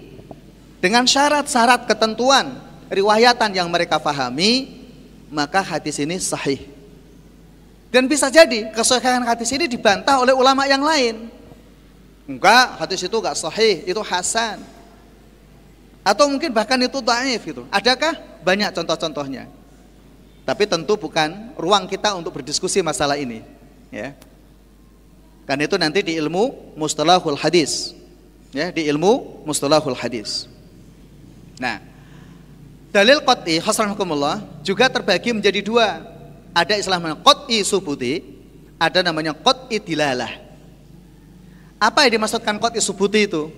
dengan syarat-syarat ketentuan, riwayatan yang mereka pahami, maka hadis ini sahih. Dan bisa jadi kesahihan hadis ini dibantah oleh ulama yang lain. Enggak, hadis itu enggak sahih, itu hasan. Atau mungkin bahkan itu daif gitu. Adakah? Banyak contoh-contohnya. Tapi tentu bukan ruang kita untuk berdiskusi masalah ini, ya. Kan itu nanti di ilmu mustalahul hadis. Ya, di ilmu mustalahul hadis. Nah, dalil qat'i hasrahukumullah juga terbagi menjadi dua. Ada istilah namanya qat'i subuti, ada namanya qat'i dilalah. Apa yang dimaksudkan qat'i subuti itu?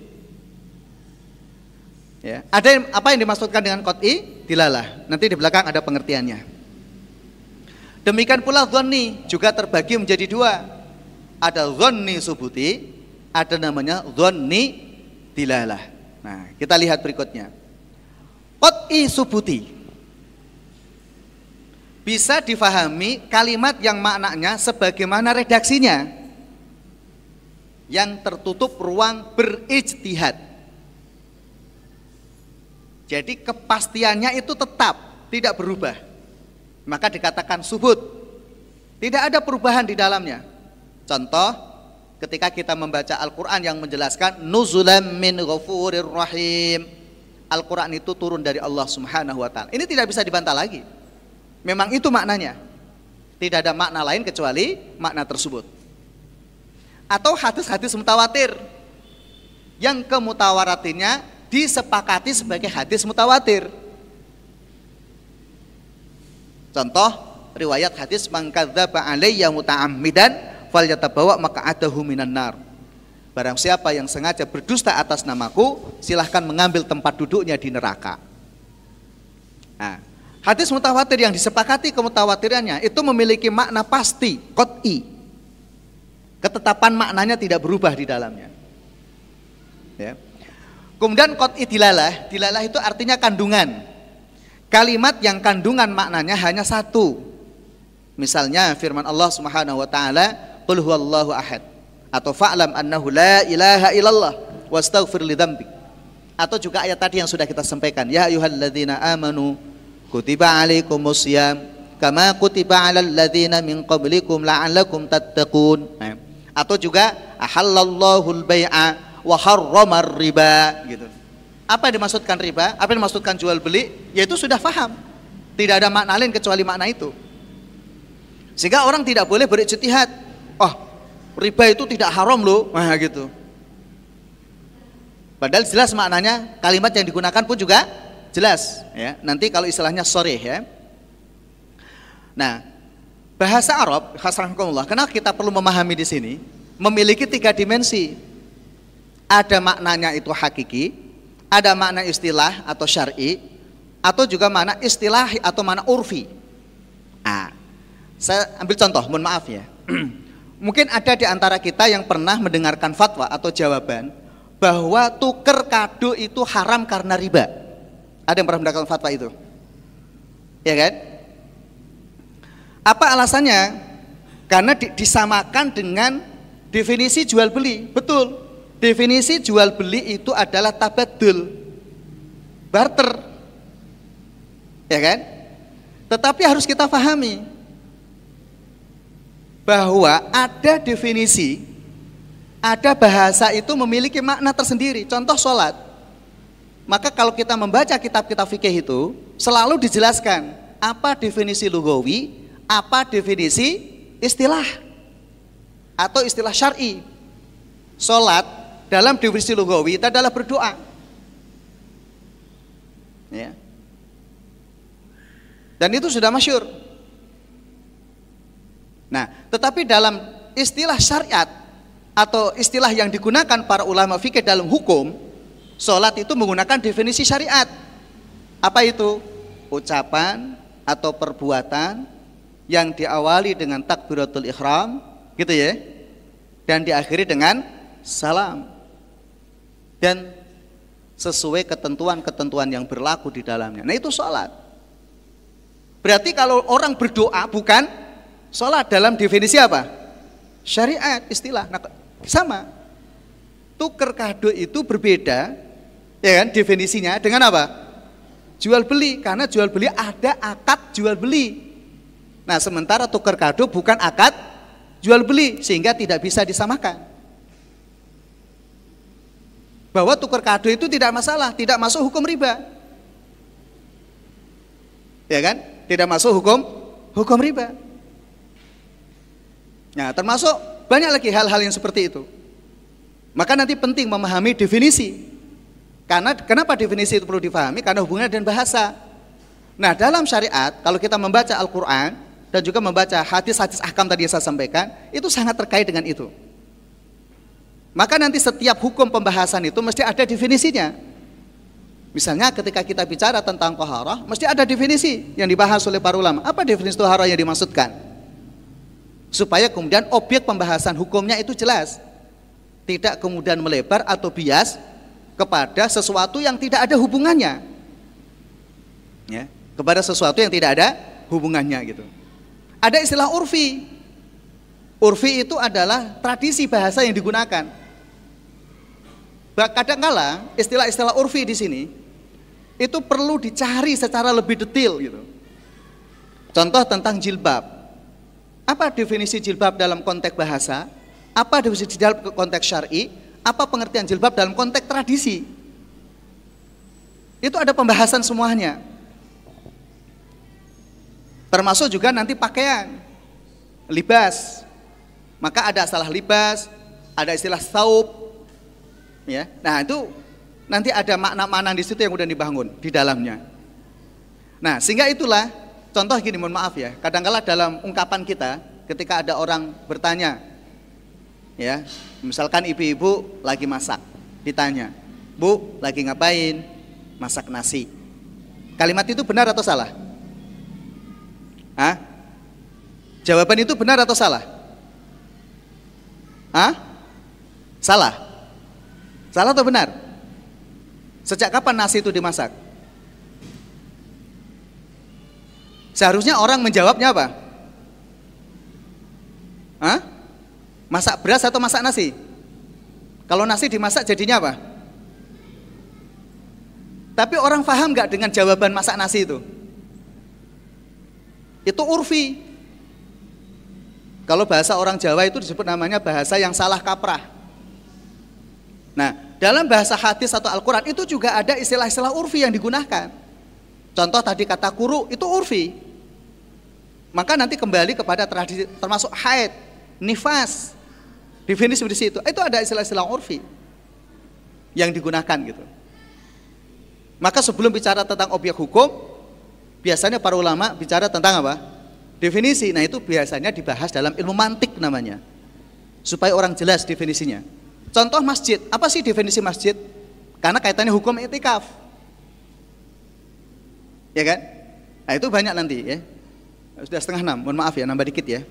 Ya. Ada yang, apa yang dimaksudkan dengan kot'i? Dilalah. Nanti di belakang ada pengertiannya. Demikian pula zonni juga terbagi menjadi dua. Ada zonni subuti, ada namanya zonni dilalah. Nah, kita lihat berikutnya. Kot'i subuti bisa difahami kalimat yang maknanya sebagaimana redaksinya yang tertutup ruang berijtihad jadi kepastiannya itu tetap tidak berubah. Maka dikatakan subut. Tidak ada perubahan di dalamnya. Contoh ketika kita membaca Al-Qur'an yang menjelaskan nuzulam min ghafurir rahim. Al-Qur'an itu turun dari Allah Subhanahu wa taala. Ini tidak bisa dibantah lagi. Memang itu maknanya. Tidak ada makna lain kecuali makna tersebut. Atau hadis-hadis mutawatir yang kemutawaratinya disepakati sebagai hadis mutawatir. Contoh riwayat hadis mangkadzaba alayya muta'ammidan falyatabawa maq'adahu minan nar. Barang siapa yang sengaja berdusta atas namaku, silahkan mengambil tempat duduknya di neraka. Nah, hadis mutawatir yang disepakati kemutawatirannya itu memiliki makna pasti, kot'i. Ketetapan maknanya tidak berubah di dalamnya. Ya. Kemudian kot dilalah, dilalah itu artinya kandungan. Kalimat yang kandungan maknanya hanya satu. Misalnya firman Allah Subhanahu wa taala, "Qul huwallahu ahad." Atau fa'lam annahu la ilaha illallah wastaghfir li. Atau juga ayat tadi yang sudah kita sampaikan, "Ya ayyuhalladzina amanu kutiba alaikumusiyam kama kutiba alal ladzina min qablikum la'allakum tattaqun." Nah, atau juga ahallallahu al-bai'a wa harramar riba gitu. Apa yang dimaksudkan riba? Apa yang dimaksudkan jual beli? Yaitu sudah faham. Tidak ada makna lain kecuali makna itu. Sehingga orang tidak boleh berijtihad. Oh, riba itu tidak haram loh. Nah, gitu. Padahal jelas maknanya kalimat yang digunakan pun juga jelas ya. Nanti kalau istilahnya sore ya. Nah, bahasa Arab hasrahkumullah. Kenapa kita perlu memahami di sini? Memiliki tiga dimensi. Ada maknanya itu hakiki, ada makna istilah atau syar'i, atau juga makna istilah atau makna urfi. Nah, saya ambil contoh, mohon maaf ya. Mungkin ada di antara kita yang pernah mendengarkan fatwa atau jawaban bahwa tuker kado itu haram karena riba. Ada yang pernah mendengarkan fatwa itu? Ya kan? Apa alasannya? Karena di, disamakan dengan definisi jual beli. Betul. Definisi jual beli itu adalah tabadul. Barter. Ya kan? Tetapi harus kita pahami bahwa ada definisi, ada bahasa itu memiliki makna tersendiri. Contoh sholat. Maka kalau kita membaca kitab-kitab fikih itu, selalu dijelaskan apa definisi lugawi, apa definisi istilah atau istilah syar'i. Sholat dalam definisi lugawi itu adalah berdoa. Ya. Dan itu sudah masyur. Nah, tetapi dalam istilah syariat atau istilah yang digunakan para ulama fikih dalam hukum, sholat itu menggunakan definisi syariat. Apa itu? Ucapan atau perbuatan yang diawali dengan takbiratul ikhram, gitu ya, dan diakhiri dengan salam. Dan sesuai ketentuan-ketentuan yang berlaku di dalamnya. Nah itu sholat. Berarti kalau orang berdoa bukan Sholat dalam definisi apa? Syariat istilah. Nah, sama. Tuker kado itu berbeda, ya kan? Definisinya dengan apa? Jual beli, karena jual beli ada akad jual beli. Nah, sementara tuker kado bukan akad jual beli, sehingga tidak bisa disamakan. Bahwa tuker kado itu tidak masalah, tidak masuk hukum riba. Ya kan? Tidak masuk hukum hukum riba. Nah, termasuk banyak lagi hal-hal yang seperti itu. Maka nanti penting memahami definisi. Karena kenapa definisi itu perlu difahami? Karena hubungannya dengan bahasa. Nah, dalam syariat kalau kita membaca Al-Qur'an dan juga membaca hadis-hadis ahkam tadi yang saya sampaikan, itu sangat terkait dengan itu. Maka nanti setiap hukum pembahasan itu mesti ada definisinya. Misalnya ketika kita bicara tentang toharah, mesti ada definisi yang dibahas oleh para ulama. Apa definisi toharah yang dimaksudkan? supaya kemudian objek pembahasan hukumnya itu jelas tidak kemudian melebar atau bias kepada sesuatu yang tidak ada hubungannya. Ya kepada sesuatu yang tidak ada hubungannya gitu. Ada istilah urfi. Urfi itu adalah tradisi bahasa yang digunakan. Kadangkala istilah-istilah urfi di sini itu perlu dicari secara lebih detail gitu. Contoh tentang jilbab. Apa definisi jilbab dalam konteks bahasa? Apa definisi jilbab konteks syar'i? Apa pengertian jilbab dalam konteks tradisi? Itu ada pembahasan semuanya. Termasuk juga nanti pakaian, libas. Maka ada salah libas, ada istilah saub. Ya. Nah, itu nanti ada makna-makna di situ yang udah dibangun di dalamnya. Nah, sehingga itulah Contoh gini, mohon maaf ya. Kadangkala dalam ungkapan kita, ketika ada orang bertanya, ya, misalkan ibu-ibu lagi masak, ditanya, Bu, lagi ngapain? Masak nasi. Kalimat itu benar atau salah? Hah? Jawaban itu benar atau salah? Hah? Salah. Salah atau benar? Sejak kapan nasi itu dimasak? Seharusnya orang menjawabnya apa? Hah? Masak beras atau masak nasi? Kalau nasi dimasak jadinya apa? Tapi orang paham nggak dengan jawaban masak nasi itu? Itu urfi. Kalau bahasa orang Jawa itu disebut namanya bahasa yang salah kaprah. Nah, dalam bahasa hadis atau Al-Quran itu juga ada istilah-istilah urfi yang digunakan. Contoh tadi kata kuru itu urfi. Maka nanti kembali kepada tradisi termasuk haid, nifas. Definisi di situ. Itu ada istilah-istilah urfi yang digunakan gitu. Maka sebelum bicara tentang objek hukum, biasanya para ulama bicara tentang apa? Definisi. Nah, itu biasanya dibahas dalam ilmu mantik namanya. Supaya orang jelas definisinya. Contoh masjid, apa sih definisi masjid? Karena kaitannya hukum etikaf ya kan? Nah itu banyak nanti ya. Sudah setengah enam, mohon maaf ya, nambah dikit ya.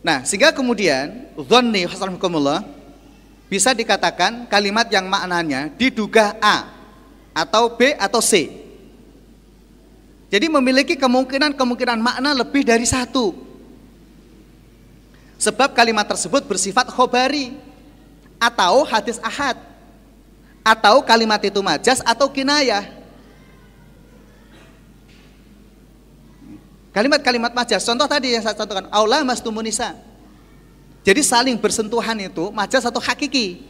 Nah, sehingga kemudian dhanni hukumullah bisa dikatakan kalimat yang maknanya diduga A atau B atau C. Jadi memiliki kemungkinan-kemungkinan makna lebih dari satu. Sebab kalimat tersebut bersifat khobari atau hadis ahad atau kalimat itu majas atau kinayah. Kalimat-kalimat majas, contoh tadi yang saya contohkan, aula mastumunisa. Jadi saling bersentuhan itu majas atau hakiki.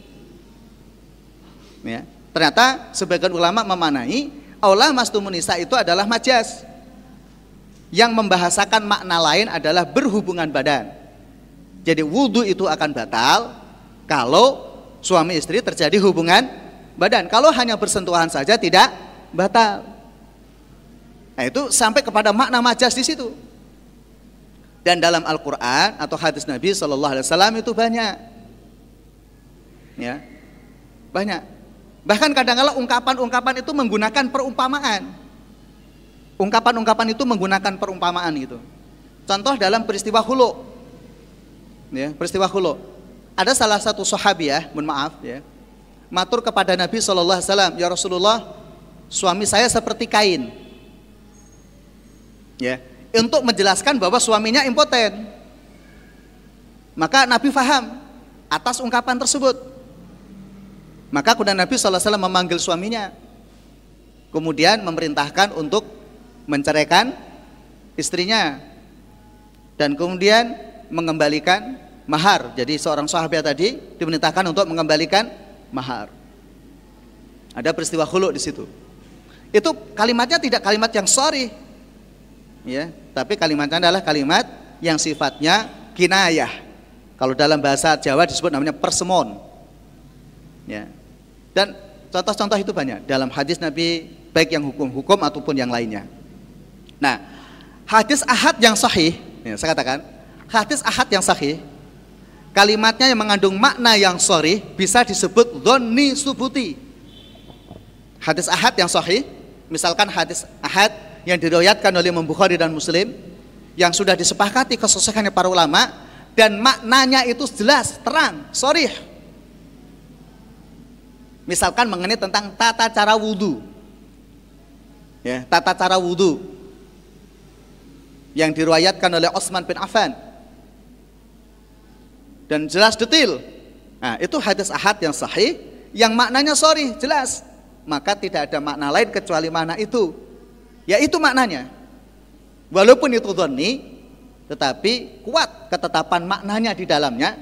Ya. Ternyata sebagian ulama memanai aula mastumunisa itu adalah majas. Yang membahasakan makna lain adalah berhubungan badan. Jadi wudhu itu akan batal kalau suami istri terjadi hubungan badan. Kalau hanya bersentuhan saja tidak batal. Nah, itu sampai kepada makna majas di situ. Dan dalam Al-Qur'an atau hadis Nabi Shallallahu alaihi wasallam itu banyak. Ya. Banyak. Bahkan kadang-kala ungkapan-ungkapan itu menggunakan perumpamaan. Ungkapan-ungkapan itu menggunakan perumpamaan gitu. Contoh dalam peristiwa Hulu. Ya, peristiwa Hulu. Ada salah satu sahabi ya, mohon maaf ya. Matur kepada Nabi Shallallahu alaihi wasallam, "Ya Rasulullah, suami saya seperti kain." Ya. Untuk menjelaskan bahwa suaminya impoten. Maka Nabi faham atas ungkapan tersebut. Maka kemudian Nabi SAW memanggil suaminya. Kemudian memerintahkan untuk menceraikan istrinya. Dan kemudian mengembalikan mahar. Jadi seorang sahabat tadi diperintahkan untuk mengembalikan mahar. Ada peristiwa hulu di situ. Itu kalimatnya tidak kalimat yang sorry ya tapi kalimatnya adalah kalimat yang sifatnya kinayah. Kalau dalam bahasa Jawa disebut namanya persemon. Ya. Dan contoh-contoh itu banyak dalam hadis Nabi baik yang hukum-hukum ataupun yang lainnya. Nah hadis ahad yang sahih ya, saya katakan hadis ahad yang sahih kalimatnya yang mengandung makna yang sorry bisa disebut dhonni subuti. Hadis ahad yang sahih misalkan hadis ahad yang diriwayatkan oleh Imam Bukhari dan Muslim yang sudah disepakati kesesuaiannya para ulama dan maknanya itu jelas, terang, sorry. Misalkan mengenai tentang tata cara wudhu. Ya, tata cara wudhu yang diriwayatkan oleh Osman bin Affan dan jelas detail. Nah, itu hadis ahad yang sahih yang maknanya sorry, jelas. Maka tidak ada makna lain kecuali mana itu Ya itu maknanya. Walaupun itu dhonni, tetapi kuat ketetapan maknanya di dalamnya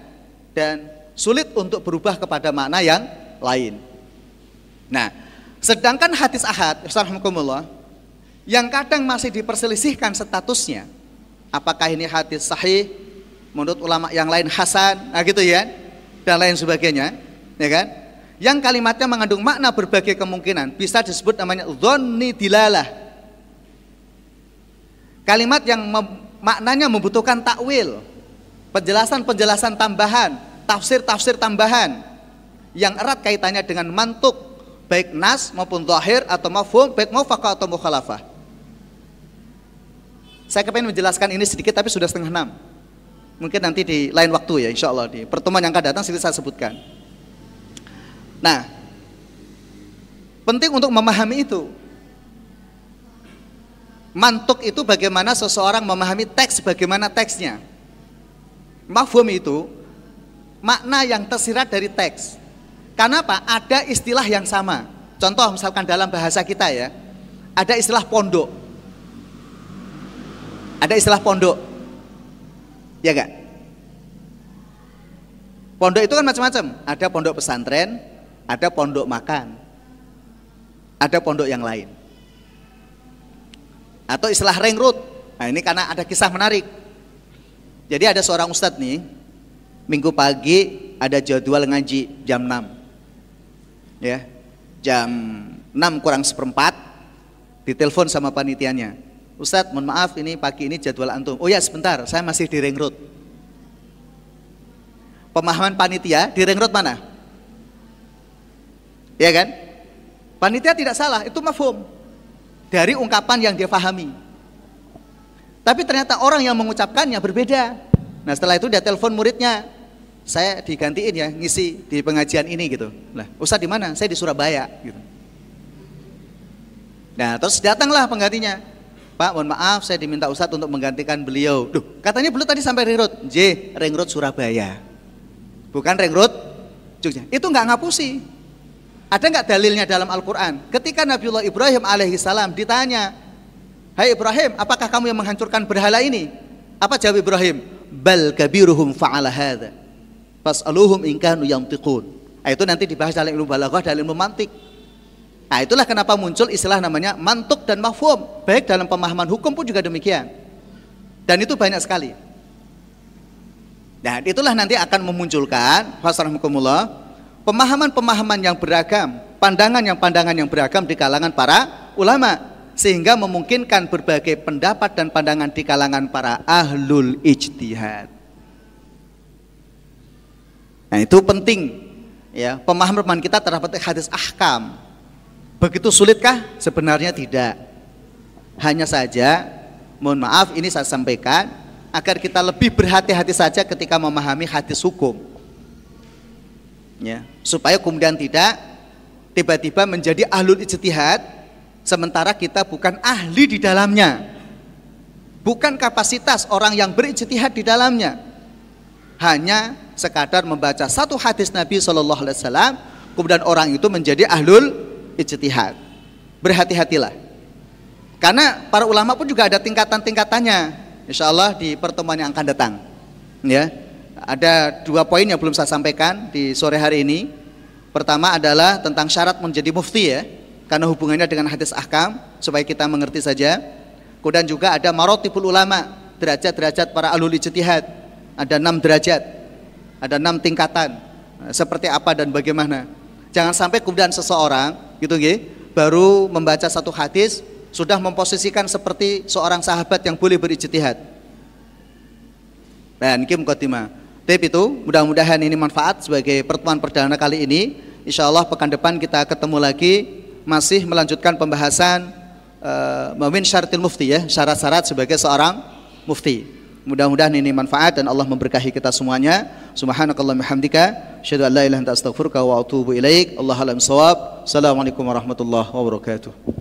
dan sulit untuk berubah kepada makna yang lain. Nah, sedangkan hadis ahad, Assalamualaikum yang kadang masih diperselisihkan statusnya, apakah ini hadis sahih, menurut ulama yang lain hasan, nah gitu ya, dan lain sebagainya, ya kan? Yang kalimatnya mengandung makna berbagai kemungkinan, bisa disebut namanya dhonni dilalah, Kalimat yang mem maknanya membutuhkan takwil, penjelasan-penjelasan tambahan, tafsir-tafsir tambahan yang erat kaitannya dengan mantuk baik nas maupun zahir atau mafhum baik mufaqah atau mukhalafah. Saya kepengen menjelaskan ini sedikit tapi sudah setengah enam. Mungkin nanti di lain waktu ya insya Allah di pertemuan yang akan datang saya sebutkan. Nah, penting untuk memahami itu Mantuk itu bagaimana seseorang memahami teks bagaimana teksnya. Mafhum itu makna yang tersirat dari teks. Karena apa? Ada istilah yang sama. Contoh misalkan dalam bahasa kita ya, ada istilah pondok. Ada istilah pondok. Ya enggak? Pondok itu kan macam-macam. Ada pondok pesantren, ada pondok makan, ada pondok yang lain. Atau istilah ring road. Nah ini karena ada kisah menarik. Jadi ada seorang ustadz nih, minggu pagi ada jadwal ngaji jam 6. Ya, jam 6 kurang seperempat, ditelepon sama panitianya. Ustadz, mohon maaf ini pagi ini jadwal antum. Oh ya sebentar, saya masih di ring road. Pemahaman panitia di ring road mana? Ya kan? Panitia tidak salah, itu mafhum. Dari ungkapan yang dia pahami. Tapi ternyata orang yang mengucapkannya berbeda. Nah setelah itu dia telepon muridnya, saya digantiin ya ngisi di pengajian ini gitu. Lah, Ustadz di mana? Saya di Surabaya gitu. Nah, terus datanglah penggantinya. Pak, mohon maaf saya diminta Ustadz untuk menggantikan beliau. Duh, katanya beliau tadi sampai Ring Road. J, Ring Surabaya. Bukan Ring Road. Itu nggak ngapusi. Ada nggak dalilnya dalam Al-Quran? Ketika Nabiullah Ibrahim alaihissalam ditanya, Hai Ibrahim, apakah kamu yang menghancurkan berhala ini? Apa jawab Ibrahim? Bal kabiruhum fa'ala hadha. Fas'aluhum inkanu yantiqun. Nah, itu nanti dibahas dalam ilmu balaghah, dalam ilmu mantik. Nah, itulah kenapa muncul istilah namanya mantuk dan mafhum. Baik dalam pemahaman hukum pun juga demikian. Dan itu banyak sekali. Dan itulah nanti akan memunculkan fasrahmukumullah pemahaman-pemahaman yang beragam, pandangan yang pandangan yang beragam di kalangan para ulama sehingga memungkinkan berbagai pendapat dan pandangan di kalangan para ahlul ijtihad. Nah, itu penting ya, pemahaman kita terhadap hadis ahkam. Begitu sulitkah? Sebenarnya tidak. Hanya saja mohon maaf ini saya sampaikan agar kita lebih berhati-hati saja ketika memahami hadis hukum. Ya, supaya kemudian tidak tiba-tiba menjadi ahlul ijtihad sementara kita bukan ahli di dalamnya. Bukan kapasitas orang yang berijtihad di dalamnya. Hanya sekadar membaca satu hadis Nabi Shallallahu alaihi wasallam kemudian orang itu menjadi ahlul ijtihad. Berhati-hatilah. Karena para ulama pun juga ada tingkatan-tingkatannya. Insya Allah di pertemuan yang akan datang. Ya, ada dua poin yang belum saya sampaikan di sore hari ini. Pertama adalah tentang syarat menjadi mufti ya karena hubungannya dengan hadis ahkam supaya kita mengerti saja. Kemudian juga ada marotibul ulama, derajat-derajat para alul ijtihad. Ada enam derajat, ada enam tingkatan. Nah, seperti apa dan bagaimana? Jangan sampai kemudian seseorang gitu nggih, baru membaca satu hadis sudah memposisikan seperti seorang sahabat yang boleh berijtihad. Dan kim khotimah. Tip itu mudah-mudahan ini manfaat sebagai pertemuan perdana kali ini. Insya Allah pekan depan kita ketemu lagi masih melanjutkan pembahasan uh, Mamin syaratil mufti ya, syarat-syarat sebagai seorang mufti. Mudah-mudahan ini manfaat dan Allah memberkahi kita semuanya. Subhanakallahumma hamdika, asyhadu an la ilaha anta astaghfiruka wa atubu ilaik. Allah alam sawab. Assalamualaikum warahmatullahi wabarakatuh.